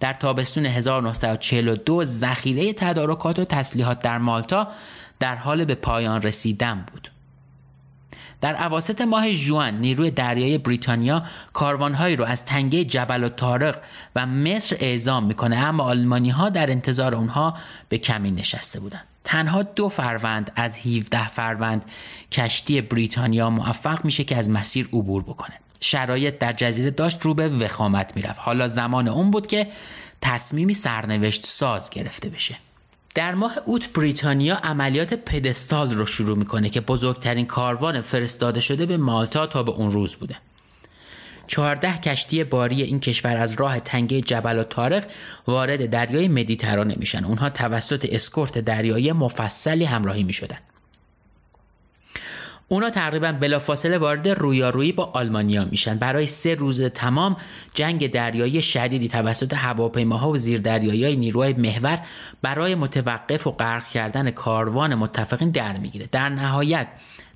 در تابستون 1942 ذخیره تدارکات و تسلیحات در مالتا در حال به پایان رسیدن بود. در عواسط ماه جوان نیروی دریایی بریتانیا کاروانهایی رو از تنگه جبل و تارق و مصر اعزام می‌کنه اما آلمانی ها در انتظار اونها به کمین نشسته بودند. تنها دو فروند از 17 فروند کشتی بریتانیا موفق میشه که از مسیر عبور بکنه. شرایط در جزیره داشت رو به وخامت می‌رفت. حالا زمان اون بود که تصمیمی سرنوشت ساز گرفته بشه. در ماه اوت بریتانیا عملیات پدستال رو شروع می‌کنه که بزرگترین کاروان فرستاده شده به مالتا تا به اون روز بوده. 14 کشتی باری این کشور از راه تنگه جبل و تارق وارد دریای مدیترانه میشن. اونها توسط اسکورت دریایی مفصلی همراهی می‌شدن. اونا تقریبا بلافاصله وارد رویارویی با آلمانیا میشن. برای سه روز تمام جنگ دریایی شدیدی توسط هواپیماها و زیردریایی نیروهای محور برای متوقف و غرق کردن کاروان متفقین در می‌گیره. در نهایت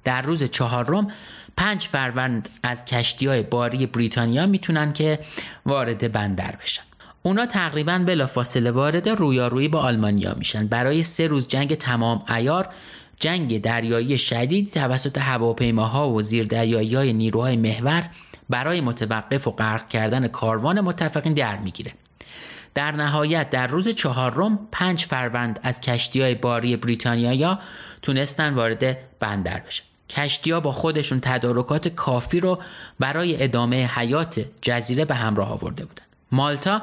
در روز چهارم پنج فروند از کشتی های باری بریتانیا می‌تونن که وارد بندر بشن. اونا تقریبا بلافاصله وارد رویارویی با آلمانیا میشن. برای سه روز جنگ تمام ایار جنگ دریایی شدید توسط هواپیماها و زیردریایی های نیروهای محور برای متوقف و غرق کردن کاروان متفقین در می‌گیره. در نهایت در روز چهارم پنج فروند از کشتی های باری بریتانیا تونستن وارد بندر بشن. کشتی ها با خودشون تدارکات کافی رو برای ادامه حیات جزیره به همراه آورده بودن. مالتا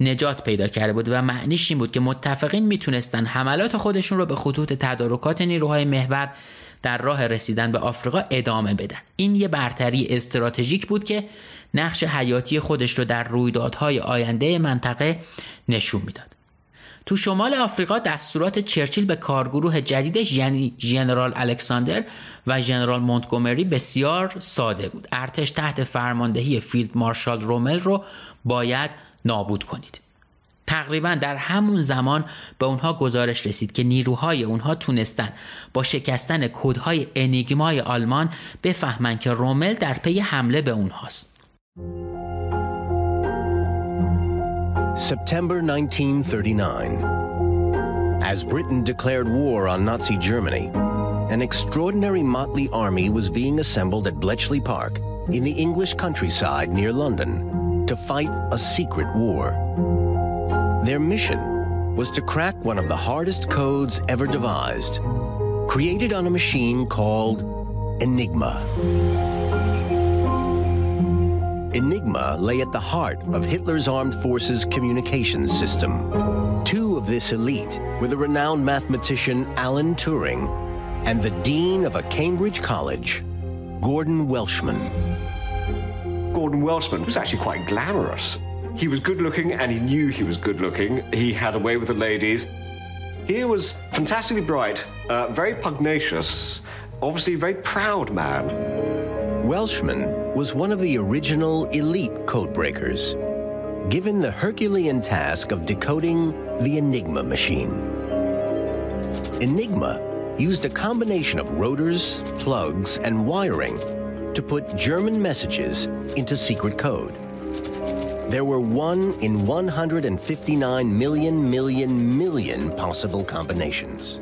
نجات پیدا کرده بود و معنیش این بود که متفقین می‌تونستن حملات خودشون رو به خطوط تدارکات نیروهای محور در راه رسیدن به آفریقا ادامه بدن. این یه برتری استراتژیک بود که نقش حیاتی خودش رو در رویدادهای آینده منطقه نشون می‌داد. تو شمال آفریقا دستورات چرچیل به کارگروه جدیدش یعنی ژنرال الکساندر و ژنرال مونتگومری بسیار ساده بود ارتش تحت فرماندهی فیلد مارشال رومل رو باید نابود کنید تقریبا در همون زمان به اونها گزارش رسید که نیروهای اونها تونستن با شکستن کودهای انیگمای آلمان بفهمن که رومل در پی حمله به اونهاست. September 1939. As Britain declared war on Nazi Germany, an extraordinary motley army was being assembled at Bletchley Park in the English countryside near London to fight a secret war. Their mission was to crack one of the hardest codes ever devised, created on a machine called Enigma. Enigma lay at the heart of Hitler's armed forces communications system. Two of this elite were the renowned mathematician Alan Turing and the dean of a Cambridge college, Gordon Welshman. Gordon Welshman was actually quite glamorous. He was good looking and he knew he was good looking. He had a way with the ladies. He was fantastically bright, uh, very pugnacious, obviously a very proud man. Welshman was one of the original elite codebreakers, given the Herculean task of decoding the Enigma machine. Enigma used a combination of rotors, plugs, and wiring to put German messages into secret code. There were one in 159 million million million possible combinations.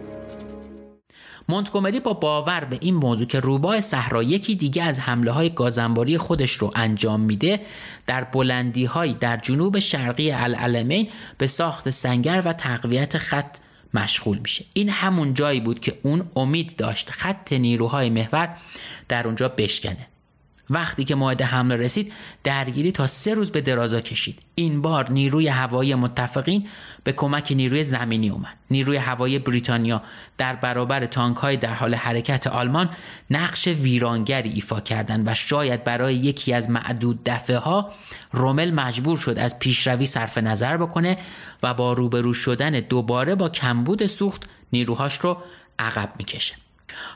مونتگومری با باور به این موضوع که روباه صحرا یکی دیگه از حمله های گازنباری خودش رو انجام میده در بلندی های در جنوب شرقی العلمین به ساخت سنگر و تقویت خط مشغول میشه. این همون جایی بود که اون امید داشت خط نیروهای محور در اونجا بشکنه. وقتی که موعد حمله رسید درگیری تا سه روز به درازا کشید. این بار نیروی هوایی متفقین به کمک نیروی زمینی اومد. نیروی هوایی بریتانیا در برابر تانک های در حال حرکت آلمان نقش ویرانگری ایفا کردند و شاید برای یکی از معدود دفعه ها رومل مجبور شد از پیشروی صرف نظر بکنه و با روبرو شدن دوباره با کمبود سوخت نیروهاش رو عقب می‌کشه.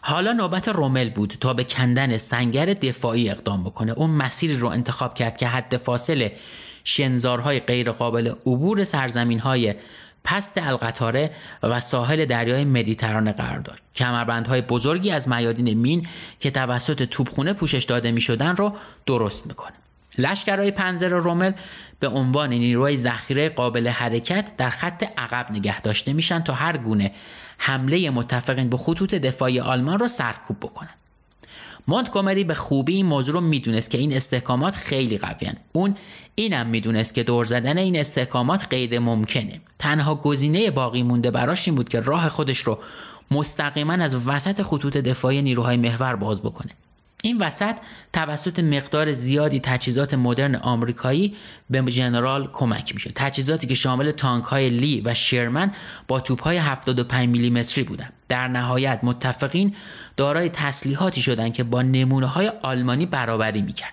حالا نوبت رومل بود تا به کندن سنگر دفاعی اقدام بکنه. اون مسیری رو انتخاب کرد که حد فاصله شنزارهای غیرقابل عبور سرزمین های پست القطاره و ساحل دریای مدیترانه قرار داشت کمربندهای بزرگی از میادین مین که توسط توپخونه پوشش داده می شدن رو درست می‌کنه. لشکرهای پنزر رومل به عنوان نیروهای ذخیره قابل حرکت در خط عقب نگه داشته میشن تا هر گونه حمله متفقین به خطوط دفاعی آلمان را سرکوب بکنن. مونتگومری به خوبی این موضوع رو می‌دونست که این استحکامات خیلی قویان اون اینم می‌دونست که دور زدن این استحکامات غیر ممکنه. تنها گزینه باقی مونده براش این بود که راه خودش رو مستقیما از وسط خطوط دفاعی نیروهای محور باز بکنه. این وسط توسط مقدار زیادی تجهیزات مدرن آمریکایی به جنرال کمک میشه. تجهیزاتی که شامل تانک های لی و شرمن با توپ های 75 میلیمتری بودند. در نهایت متفقین دارای تسلیحاتی شدند که با نمونه های آلمانی برابری می‌کرد.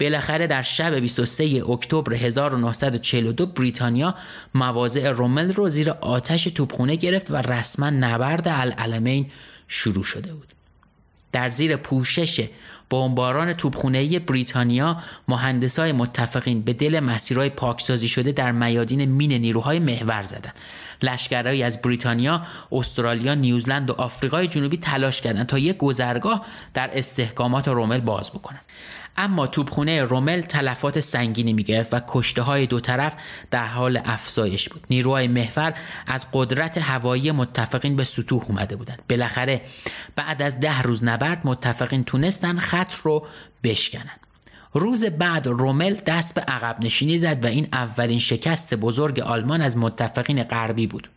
بالاخره در شب 23 اکتبر 1942 بریتانیا مواضع رومل رو زیر آتش توپخونه گرفت و رسما نبرد العلمین شروع شده بود. در زیر پوشش بمباران توپخانه‌ای بریتانیا مهندسای متفقین به دل مسیرهای پاکسازی شده در میادین مین نیروهای محور زدند. لشکرهایی از بریتانیا، استرالیا، نیوزلند و آفریقای جنوبی تلاش کردند تا یک گذرگاه در استحکامات رومل باز بکنند. اما توپخونه رومل تلفات سنگینی می‌گرفت و کشته های دو طرف در حال افزایش بود. نیروهای محور از قدرت هوایی متفقین به سطوح اومده بودند. بالاخره بعد از ده روز نبرد متفقین تونستن خط رو بشکنن. روز بعد رومل دست به عقب نشینی زد و این اولین شکست بزرگ آلمان از متفقین غربی بود.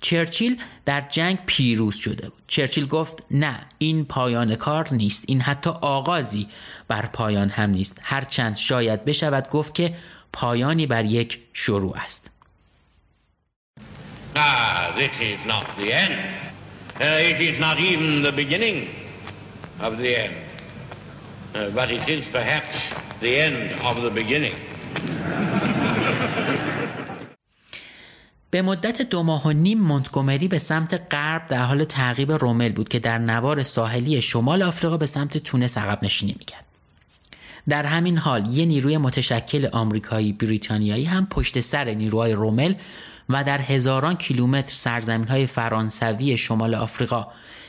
چرچیل در جنگ پیروز شده بود چرچیل گفت نه این پایان کار نیست این حتی آغازی بر پایان هم نیست هرچند شاید بشود گفت که پایانی بر یک شروع است Ah, this is not the end. Uh, it is not even the beginning of the end. Uh, but it is perhaps the end of the beginning. به مدت دو ماه و نیم مونتگومری به سمت غرب در حال تعقیب رومل بود که در نوار ساحلی شمال آفریقا به سمت تونس عقب نشینی می‌کرد. در همین حال یه نیروی متشکل آمریکایی بریتانیایی هم پشت سر نیروهای رومل و در هزاران کیلومتر سرزمین های فرانسوی شمال آفریقا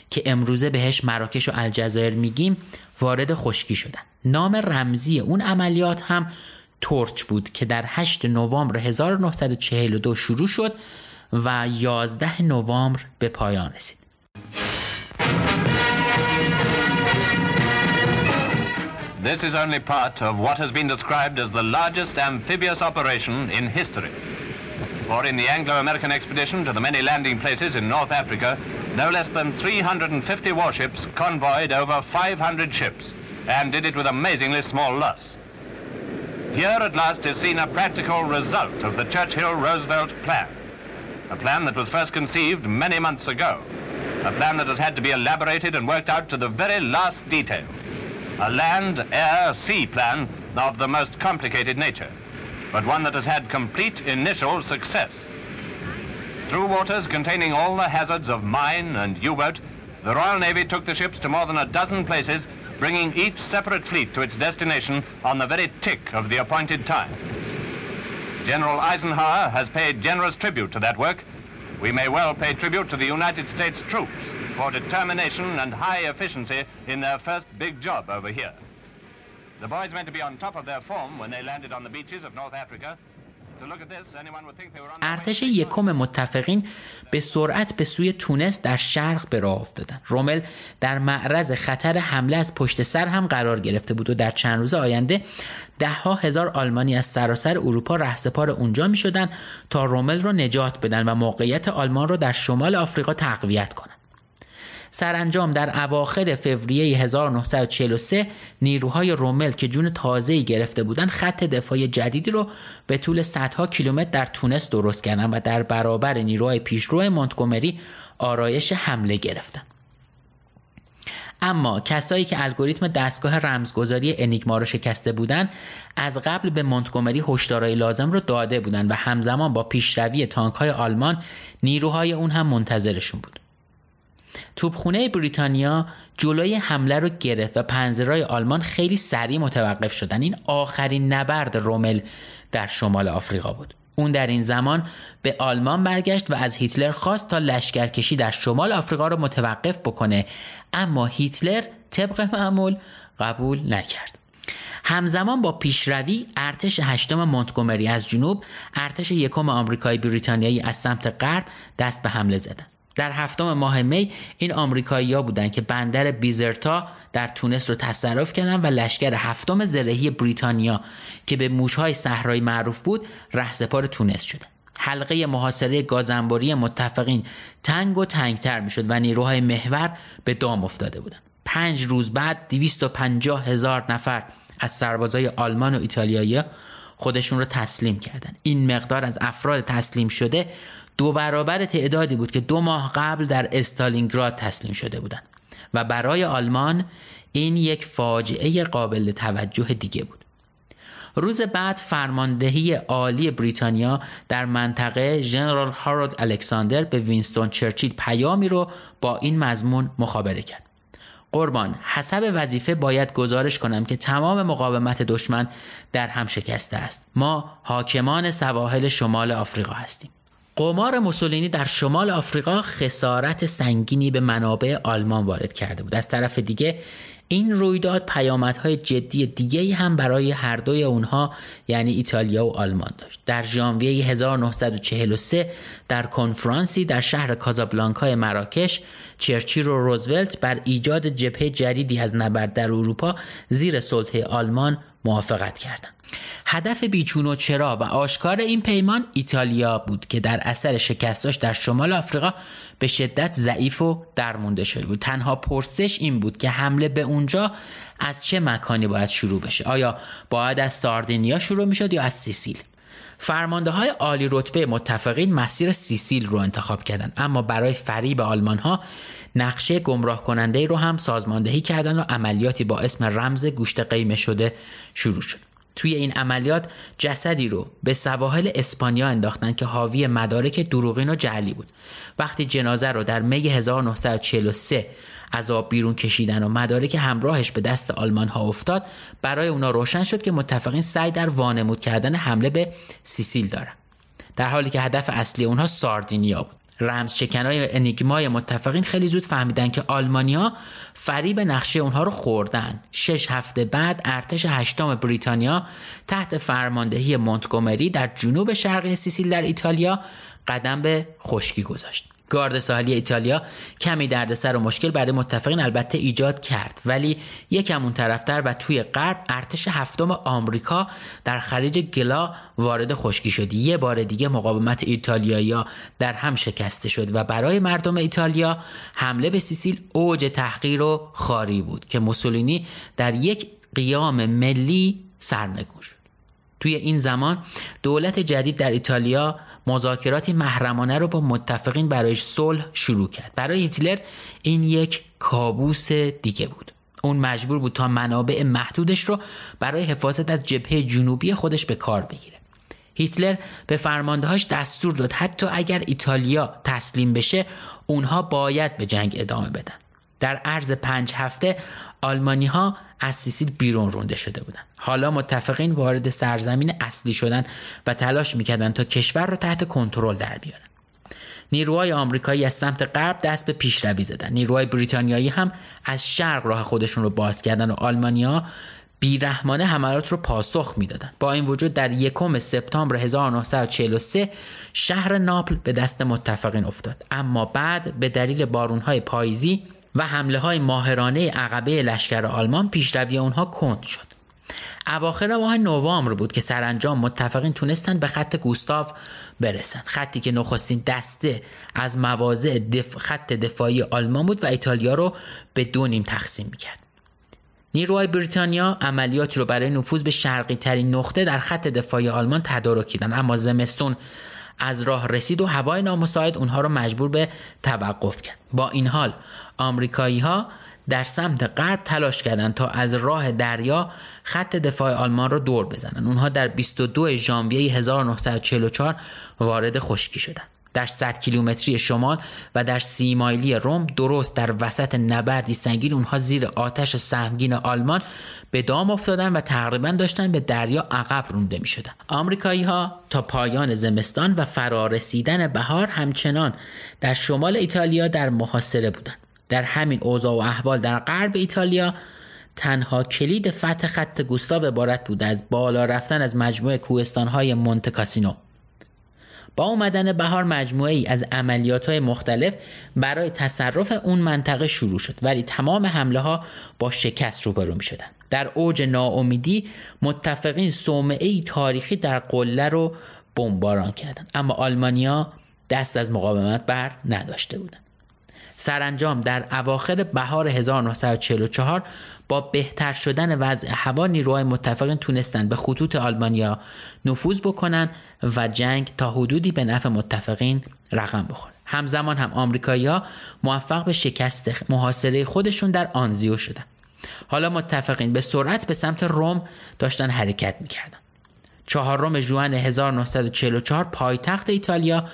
که امروزه بهش مراکش و الجزایر میگیم وارد خشکی شدن نام رمزی اون عملیات هم تورچ بود که در 8 نوامبر 1942 شروع شد و 11 نوامبر به پایان رسید. This is only part of what has been described as the largest amphibious operation in history. For in the Anglo-American expedition to the many landing places in North Africa, no less than 350 warships convoyed over 500 ships and did it with amazingly small loss. Here at last is seen a practical result of the Churchill-Roosevelt plan. A plan that was first conceived many months ago. A plan that has had to be elaborated and worked out to the very last detail. A land, air, sea plan of the most complicated nature, but one that has had complete initial success. Through waters containing all the hazards of mine and U-boat, the Royal Navy took the ships to more than a dozen places bringing each separate fleet to its destination on the very tick of the appointed time. General Eisenhower has paid generous tribute to that work, we may well pay tribute to the United States troops for determination and high efficiency in their first big job over here. The boys meant to be on top of their form when they landed on the beaches of North Africa. ارتش یکم متفقین به سرعت به سوی تونس در شرق به راه افتادند. رومل در معرض خطر حمله از پشت سر هم قرار گرفته بود و در چند روز آینده ده ها هزار آلمانی از سراسر اروپا رهسپار اونجا می شدن تا رومل را نجات بدن و موقعیت آلمان را در شمال آفریقا تقویت کنند. سرانجام در اواخر فوریه 1943 نیروهای رومل که جون تازه‌ای گرفته بودند خط دفاعی جدیدی رو به طول صدها کیلومتر در تونس درست کردن و در برابر نیروهای پیشرو مونتگومری آرایش حمله گرفتند. اما کسایی که الگوریتم دستگاه رمزگذاری انیگما رو شکسته بودند از قبل به مونتگومری هشدارهای لازم رو داده بودند و همزمان با پیشروی تانک های آلمان نیروهای اون هم منتظرشون بود توپخونه بریتانیا جلوی حمله رو گرفت و پنزرهای آلمان خیلی سریع متوقف شدن. این آخرین نبرد رومل در شمال آفریقا بود. اون در این زمان به آلمان برگشت و از هیتلر خواست تا لشکرکشی در شمال آفریقا رو متوقف بکنه. اما هیتلر طبق معمول قبول نکرد. همزمان با پیشروی ارتش هشتم مونتگومری از جنوب ارتش یکم آمریکایی بریتانیایی از سمت غرب دست به حمله زدند در هفتم ماه می این آمریکایی‌ها بودند که بندر بیزرتا در تونس رو تصرف کردند و لشکر هفتم زرهی بریتانیا که به موشهای صحرایی معروف بود رهسپار تونس شده حلقه محاصره گازنبوری متفقین تنگ و تنگتر می‌شد و نیروهای محور به دام افتاده بودند. پنج روز بعد 250 هزار نفر از سربازای آلمان و ایتالیایی خودشون رو تسلیم کردند این مقدار از افراد تسلیم شده دو برابر تعدادی بود که دو ماه قبل در استالینگراد تسلیم شده بودند و برای آلمان این یک فاجعه قابل توجه دیگه بود. روز بعد فرماندهی عالی بریتانیا در منطقه ژنرال هارولد الکساندر به وینستون چرچیل پیامی رو با این مضمون مخابره کرد. قربان حسب وظیفه باید گزارش کنم که تمام مقاومت دشمن در هم شکسته است. ما حاکمان سواحل شمال آفریقا هستیم. قمار موسولینی در شمال آفریقا خسارت سنگینی به منابع آلمان وارد کرده بود. از طرف دیگه این رویداد پیامدهای جدی دیگه هم برای هر دوی اونها یعنی ایتالیا و آلمان داشت. در ژانویه 1943 در کنفرانسی در شهر کازابلانکای مراکش چرچیل و روزولت بر ایجاد جبهه جدیدی از نبرد در اروپا زیر سلطه آلمان موافقت کردند هدف بیچون و چرا و آشکار این پیمان ایتالیا بود که در اثر شکستاش در شمال آفریقا به شدت ضعیف و درمونده شده بود. تنها پرسش این بود که حمله به اونجا از چه مکانی باید شروع بشه؟ آیا باید از ساردینیا شروع می‌شد یا از سیسیل؟ فرمانده های عالی رتبه متفقین مسیر سیسیل رو انتخاب کردند اما برای فریب آلمان ها نقشه گمراه کننده رو هم سازماندهی کردن و عملیاتی با اسم رمز گوشت قیمه شده شروع شد. توی این عملیات جسدی رو به سواحل اسپانیا انداختن که حاوی مدارک دروغین و جعلی بود. وقتی جنازه رو در می 1943 از آب بیرون کشیدن و مدارک همراهش به دست آلمان ها افتاد برای اونا روشن شد که متفقین سعی در وانمود کردن حمله به سیسیل دارن. در حالی که هدف اصلی اونها ساردینیا بود. رمز چکنای انیگمای متفقین خیلی زود فهمیدن که آلمانیا فریب نقشه اونها رو خوردن. شش هفته بعد ارتش هشتم بریتانیا تحت فرماندهی مونتگومری در جنوب شرقی سیسیل در ایتالیا قدم به خشکی گذاشت. گارد ساحلی ایتالیا کمی دردسر و مشکل برای متفقین البته ایجاد کرد. ولی یکم اون طرفتر و توی غرب ارتش هفتم آمریکا در خلیج گلا وارد خشکی شد یه بار دیگه مقاومت ایتالیایی در هم شکسته شد و برای مردم ایتالیا حمله به سیسیل اوج تحقیر و خاری بود که موسولینی در یک قیام ملی سرنگون شد. توی این زمان دولت جدید در ایتالیا مذاکراتی محرمانه رو با متفقین برای صلح شروع کرد. برای هیتلر این یک کابوس دیگه بود. اون مجبور بود تا منابع محدودش رو برای حفاظت از جبهه جنوبی خودش به کار بگیره. هیتلر به فرماندهاش دستور داد حتی اگر ایتالیا تسلیم بشه اونها باید به جنگ ادامه بدن. در عرض پنج هفته آلمانی ها از سیسیل بیرون رونده شده بودند. حالا متفقین وارد سرزمین اصلی شدن و تلاش می‌کردند تا کشور را تحت کنترل در بیارن. نیروهای آمریکایی از سمت غرب دست به پیشروی زدن نیروهای بریتانیایی هم از شرق راه خودشون رو باز کردن و آلمانیا بیرحمانه حملات رو پاسخ می‌دادند با این وجود در یکم سپتامبر 1943 شهر ناپل به دست متفقین افتاد اما بعد به دلیل بارونهای پاییزی و حمله های ماهرانه عقبه لشکر آلمان پیشروی اونها کند شد. اواخر ماه نوامبر بود که سرانجام متفقین تونستند به خط گوستاو برسن. خطی که نخستین دسته از مواضع دف... خط دفاعی آلمان بود و ایتالیا رو به دو نیم تقسیم می‌کرد. نیروهای بریتانیا عملیاتی رو برای نفوذ به شرقی ترین نقطه در خط دفاعی آلمان تدارک اما زمستون از راه رسید و هوای نامساعد اونها رو مجبور به توقف کرد. با این حال آمریکایی ها در سمت غرب تلاش کردند تا از راه دریا خط دفاع آلمان را دور بزنند. اونها در 22 ژانویه 1944 وارد خشکی شدند. در 100 کیلومتری شمال و در سی مایلی روم درست در وسط نبردی سنگین اونها زیر آتش سهمگین آلمان به دام افتادن و تقریبا داشتن به دریا عقب رونده می شدن. آمریکایی ها تا پایان زمستان و فرارسیدن بهار همچنان در شمال ایتالیا در محاصره بودند. در همین اوضاع و احوال در غرب ایتالیا تنها کلید فتح خط گوستاو عبارت بود از بالا رفتن از مجموعه کوهستانهای مونتکاسینو با بهار مجموعه ای از عملیات های مختلف برای تصرف اون منطقه شروع شد ولی تمام حمله ها با شکست روبرو می شدن. در اوج ناامیدی متفقین صومعه ای تاریخی در قله رو بمباران کردند اما آلمانیا دست از مقاومت بر نداشته بودند سرانجام در اواخر بهار 1944 با بهتر شدن وضع هوا نیروهای متفقین تونستند به خطوط آلمانیا نفوذ بکنن و جنگ تا حدودی به نفع متفقین رقم بخوره. همزمان هم آمریکایی‌ها موفق به شکست محاصره خودشون در آنزیو شدن. حالا متفقین به سرعت به سمت روم داشتن حرکت می‌کردن. چهارم ژوئن 1944 پایتخت ایتالیا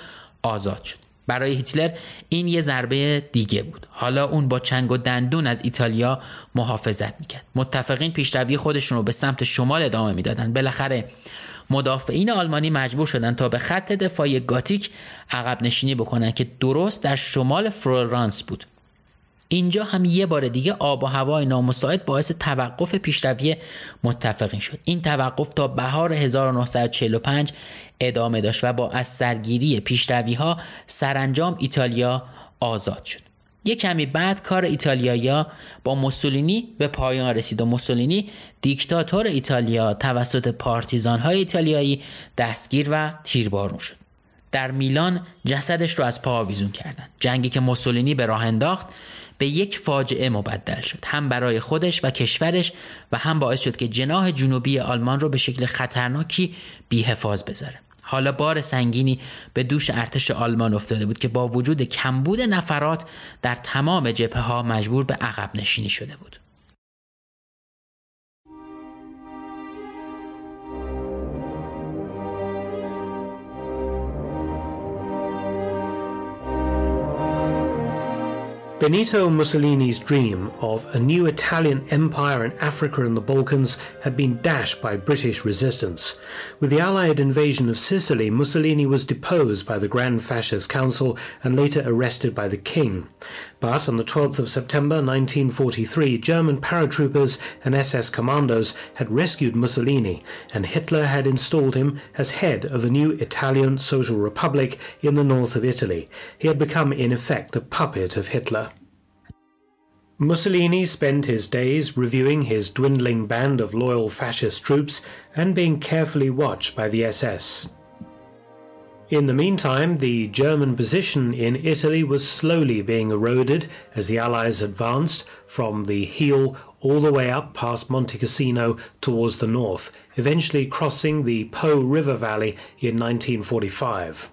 آزاد شد. برای هیتلر این یه ضربه دیگه بود. حالا اون با چنگ و دندون از ایتالیا محافظت می‌کرد. متفقین پیشروی خودشون رو به سمت شمال ادامه می‌دادند بالاخره مدافعین آلمانی مجبور شدند تا به خط دفاعی گاتیک عقب نشینی بکنن که درست در شمال فلورانس بود. اینجا هم یه بار دیگه آب و هوای نامساعد باعث توقف پیشروی متفقین شد. این توقف تا بهار 1945 ادامه داشت و با از سرگیری پیشروی ها سرانجام ایتالیا آزاد شد. یه کمی بعد کار ایتالیایی با موسولینی به پایان رسید و موسولینی دیکتاتور ایتالیا توسط پارتیزان های ایتالیایی دستگیر و تیربارون شد. در میلان جسدش رو از پا آویزون کردند جنگی که موسولینی به راه انداخت به یک فاجعه مبدل شد. هم برای خودش و کشورش و هم باعث شد که جناح جنوبی آلمان رو به شکل خطرناکی بیحفاظ بذاره. حالا بار سنگینی به دوش ارتش آلمان افتاده بود که با وجود کمبود نفرات در تمام جبهه ها مجبور به عقب نشینی شده بود. Benito Mussolini's dream of a new Italian empire in Africa and the Balkans had been dashed by British resistance. With the Allied invasion of Sicily, Mussolini was deposed by the Grand Fascist Council and later arrested by the King. But on the 12th of September 1943, German paratroopers and SS commandos had rescued Mussolini, and Hitler had installed him as head of a new Italian Social Republic in the north of Italy. He had become, in effect, a puppet of Hitler. Mussolini spent his days reviewing his dwindling band of loyal fascist troops and being carefully watched by the SS. In the meantime, the German position in Italy was slowly being eroded as the Allies advanced from the heel all the way up past Monte Cassino towards the north, eventually crossing the Po River Valley in 1945.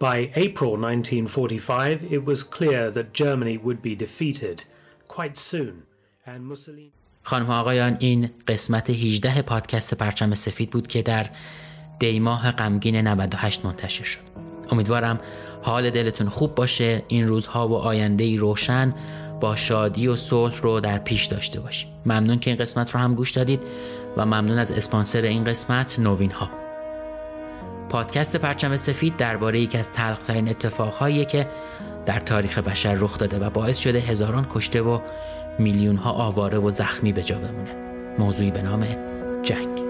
By April 1945, it was clear that Germany would be defeated quite soon, and Mussolini. خانم آقایان این قسمت 18 پادکست پرچم سفید بود که در دیماه غمگین 98 منتشر شد. امیدوارم حال دلتون خوب باشه. این روزها و آینده روشن با شادی و صلح رو در پیش داشته باشیم. ممنون که این قسمت رو هم گوش دادید و ممنون از اسپانسر این قسمت نوین ها پادکست پرچم سفید درباره یکی از تلخترین اتفاقهایی که در تاریخ بشر رخ داده و باعث شده هزاران کشته و میلیون ها آواره و زخمی به جا بمونه. موضوعی به نام جنگ.